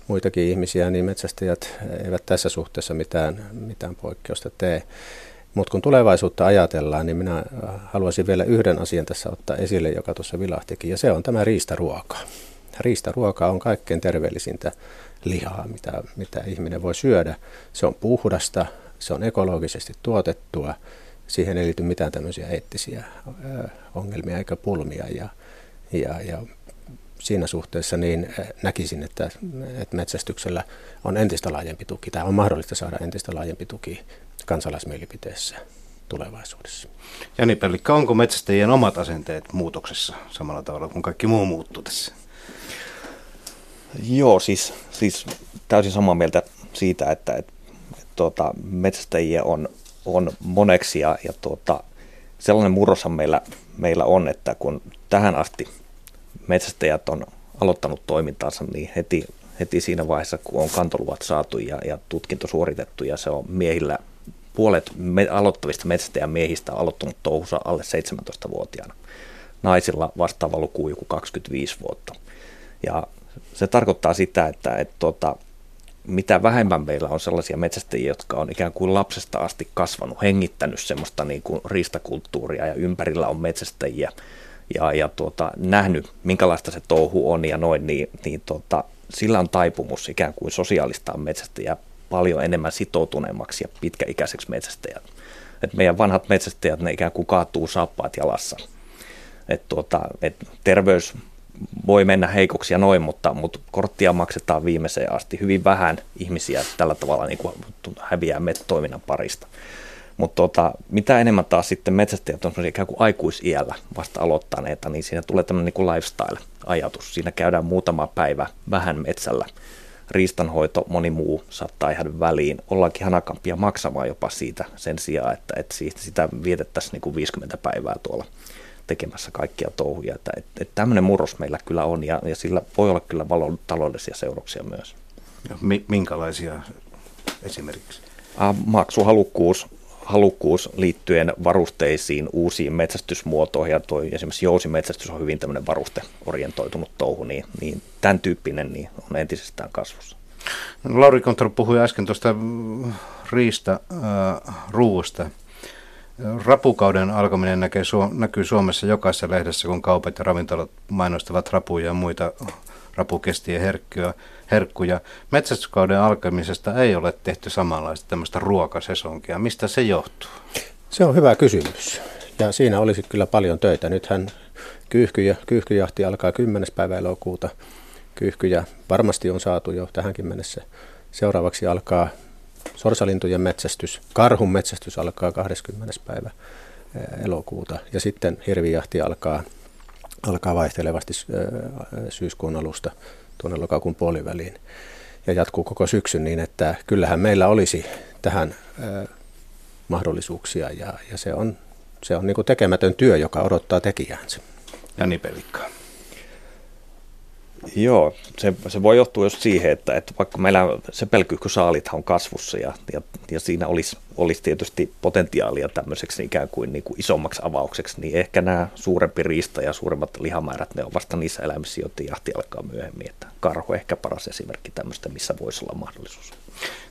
muitakin ihmisiä, niin metsästäjät eivät tässä suhteessa mitään, mitään poikkeusta tee. Mutta kun tulevaisuutta ajatellaan, niin minä haluaisin vielä yhden asian tässä ottaa esille, joka tuossa vilahtikin, ja se on tämä riistaruoka. Riistaruoka on kaikkein terveellisintä lihaa, mitä, mitä ihminen voi syödä. Se on puhdasta, se on ekologisesti tuotettua, siihen ei liity mitään tämmöisiä eettisiä ongelmia eikä pulmia. Ja, ja, ja siinä suhteessa niin näkisin, että, että metsästyksellä on entistä laajempi tuki, tai on mahdollista saada entistä laajempi tuki kansalaismielipiteessä tulevaisuudessa. Jani Pellikka, onko metsästäjien omat asenteet muutoksessa samalla tavalla kuin kaikki muu muuttuu tässä? Joo, siis, siis täysin samaa mieltä siitä, että, että, että tuota, metsästäjiä on, on moneksi ja, ja tuota, sellainen murroshan meillä, meillä on, että kun tähän asti metsästäjät on aloittanut toimintaansa, niin heti, heti siinä vaiheessa, kun on kantoluvat saatu ja, ja tutkinto suoritettu ja se on miehillä puolet me, aloittavista metsästäjän miehistä on aloittanut touhussa alle 17-vuotiaana. Naisilla vastaava luku joku 25 vuotta. Ja se tarkoittaa sitä, että, että tuota, mitä vähemmän meillä on sellaisia metsästäjiä, jotka on ikään kuin lapsesta asti kasvanut, hengittänyt semmoista niin kuin riistakulttuuria ja ympärillä on metsästäjiä ja, ja tuota, nähnyt, minkälaista se touhu on ja noin, niin, niin tuota, sillä on taipumus ikään kuin sosiaalistaa metsästäjää paljon enemmän sitoutuneemmaksi ja pitkäikäiseksi metsästäjät. Et meidän vanhat metsästäjät, ne ikään kuin kaatuu saappaat jalassa. Et tuota, et terveys voi mennä heikoksi ja noin, mutta, mutta korttia maksetaan viimeiseen asti. Hyvin vähän ihmisiä tällä tavalla niin kuin häviää toiminnan parista. Mutta tota, mitä enemmän taas sitten metsästäjät on ikään kuin aikuisiällä vasta aloittaneita, niin siinä tulee tämmöinen niin lifestyle-ajatus. Siinä käydään muutama päivä vähän metsällä. Riistanhoito, moni muu saattaa ihan väliin. Ollaankin hanakampia maksamaan jopa siitä sen sijaan, että, että siitä, sitä vietettäisiin niin kuin 50 päivää tuolla tekemässä kaikkia touhuja. Että, että, että tämmöinen murros meillä kyllä on ja, ja sillä voi olla kyllä valon taloudellisia seurauksia myös. Ja minkälaisia esimerkiksi? Maksuhalukkuus halukkuus liittyen varusteisiin, uusiin metsästysmuotoihin, ja tuo esimerkiksi jousimetsästys on hyvin tämmöinen varusteorientoitunut touhu, niin, niin tämän tyyppinen niin on entisestään kasvussa. No, Lauri Kontor puhui äsken tuosta riista äh, ruuasta. Rapukauden alkaminen näkee, näkyy Suomessa jokaisessa lehdessä, kun kaupat ja ravintolat mainostavat rapuja ja muita rapukestiä herkkyä, herkkuja. Metsästyskauden alkamisesta ei ole tehty samanlaista tämmöistä ruokasesonkia. Mistä se johtuu? Se on hyvä kysymys. Ja siinä olisi kyllä paljon töitä. Nythän kyyhkyjä, kyyhkyjahti alkaa 10. päivä elokuuta. Kyyhkyjä varmasti on saatu jo tähänkin mennessä. Seuraavaksi alkaa sorsalintujen metsästys. Karhun metsästys alkaa 20. päivä eh, elokuuta. Ja sitten hirvijahti alkaa alkaa vaihtelevasti syyskuun alusta tuonne lokakuun puoliväliin ja jatkuu koko syksyn niin, että kyllähän meillä olisi tähän mahdollisuuksia ja, ja se on, se on niin tekemätön työ, joka odottaa tekijäänsä. Jani Pelikka. Joo, se, se voi johtua just siihen, että, että vaikka meillä se pelkyhkysaalithan on kasvussa ja, ja, ja siinä olisi, olisi tietysti potentiaalia tämmöiseksi ikään kuin, niin kuin isommaksi avaukseksi, niin ehkä nämä suurempi riista ja suuremmat lihamäärät, ne on vasta niissä eläimissä, joiden jahti alkaa myöhemmin. Että karhu ehkä paras esimerkki tämmöistä, missä voisi olla mahdollisuus.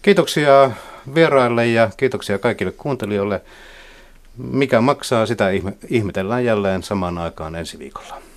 Kiitoksia vieraille ja kiitoksia kaikille kuuntelijoille. Mikä maksaa, sitä ihmetellään jälleen samaan aikaan ensi viikolla.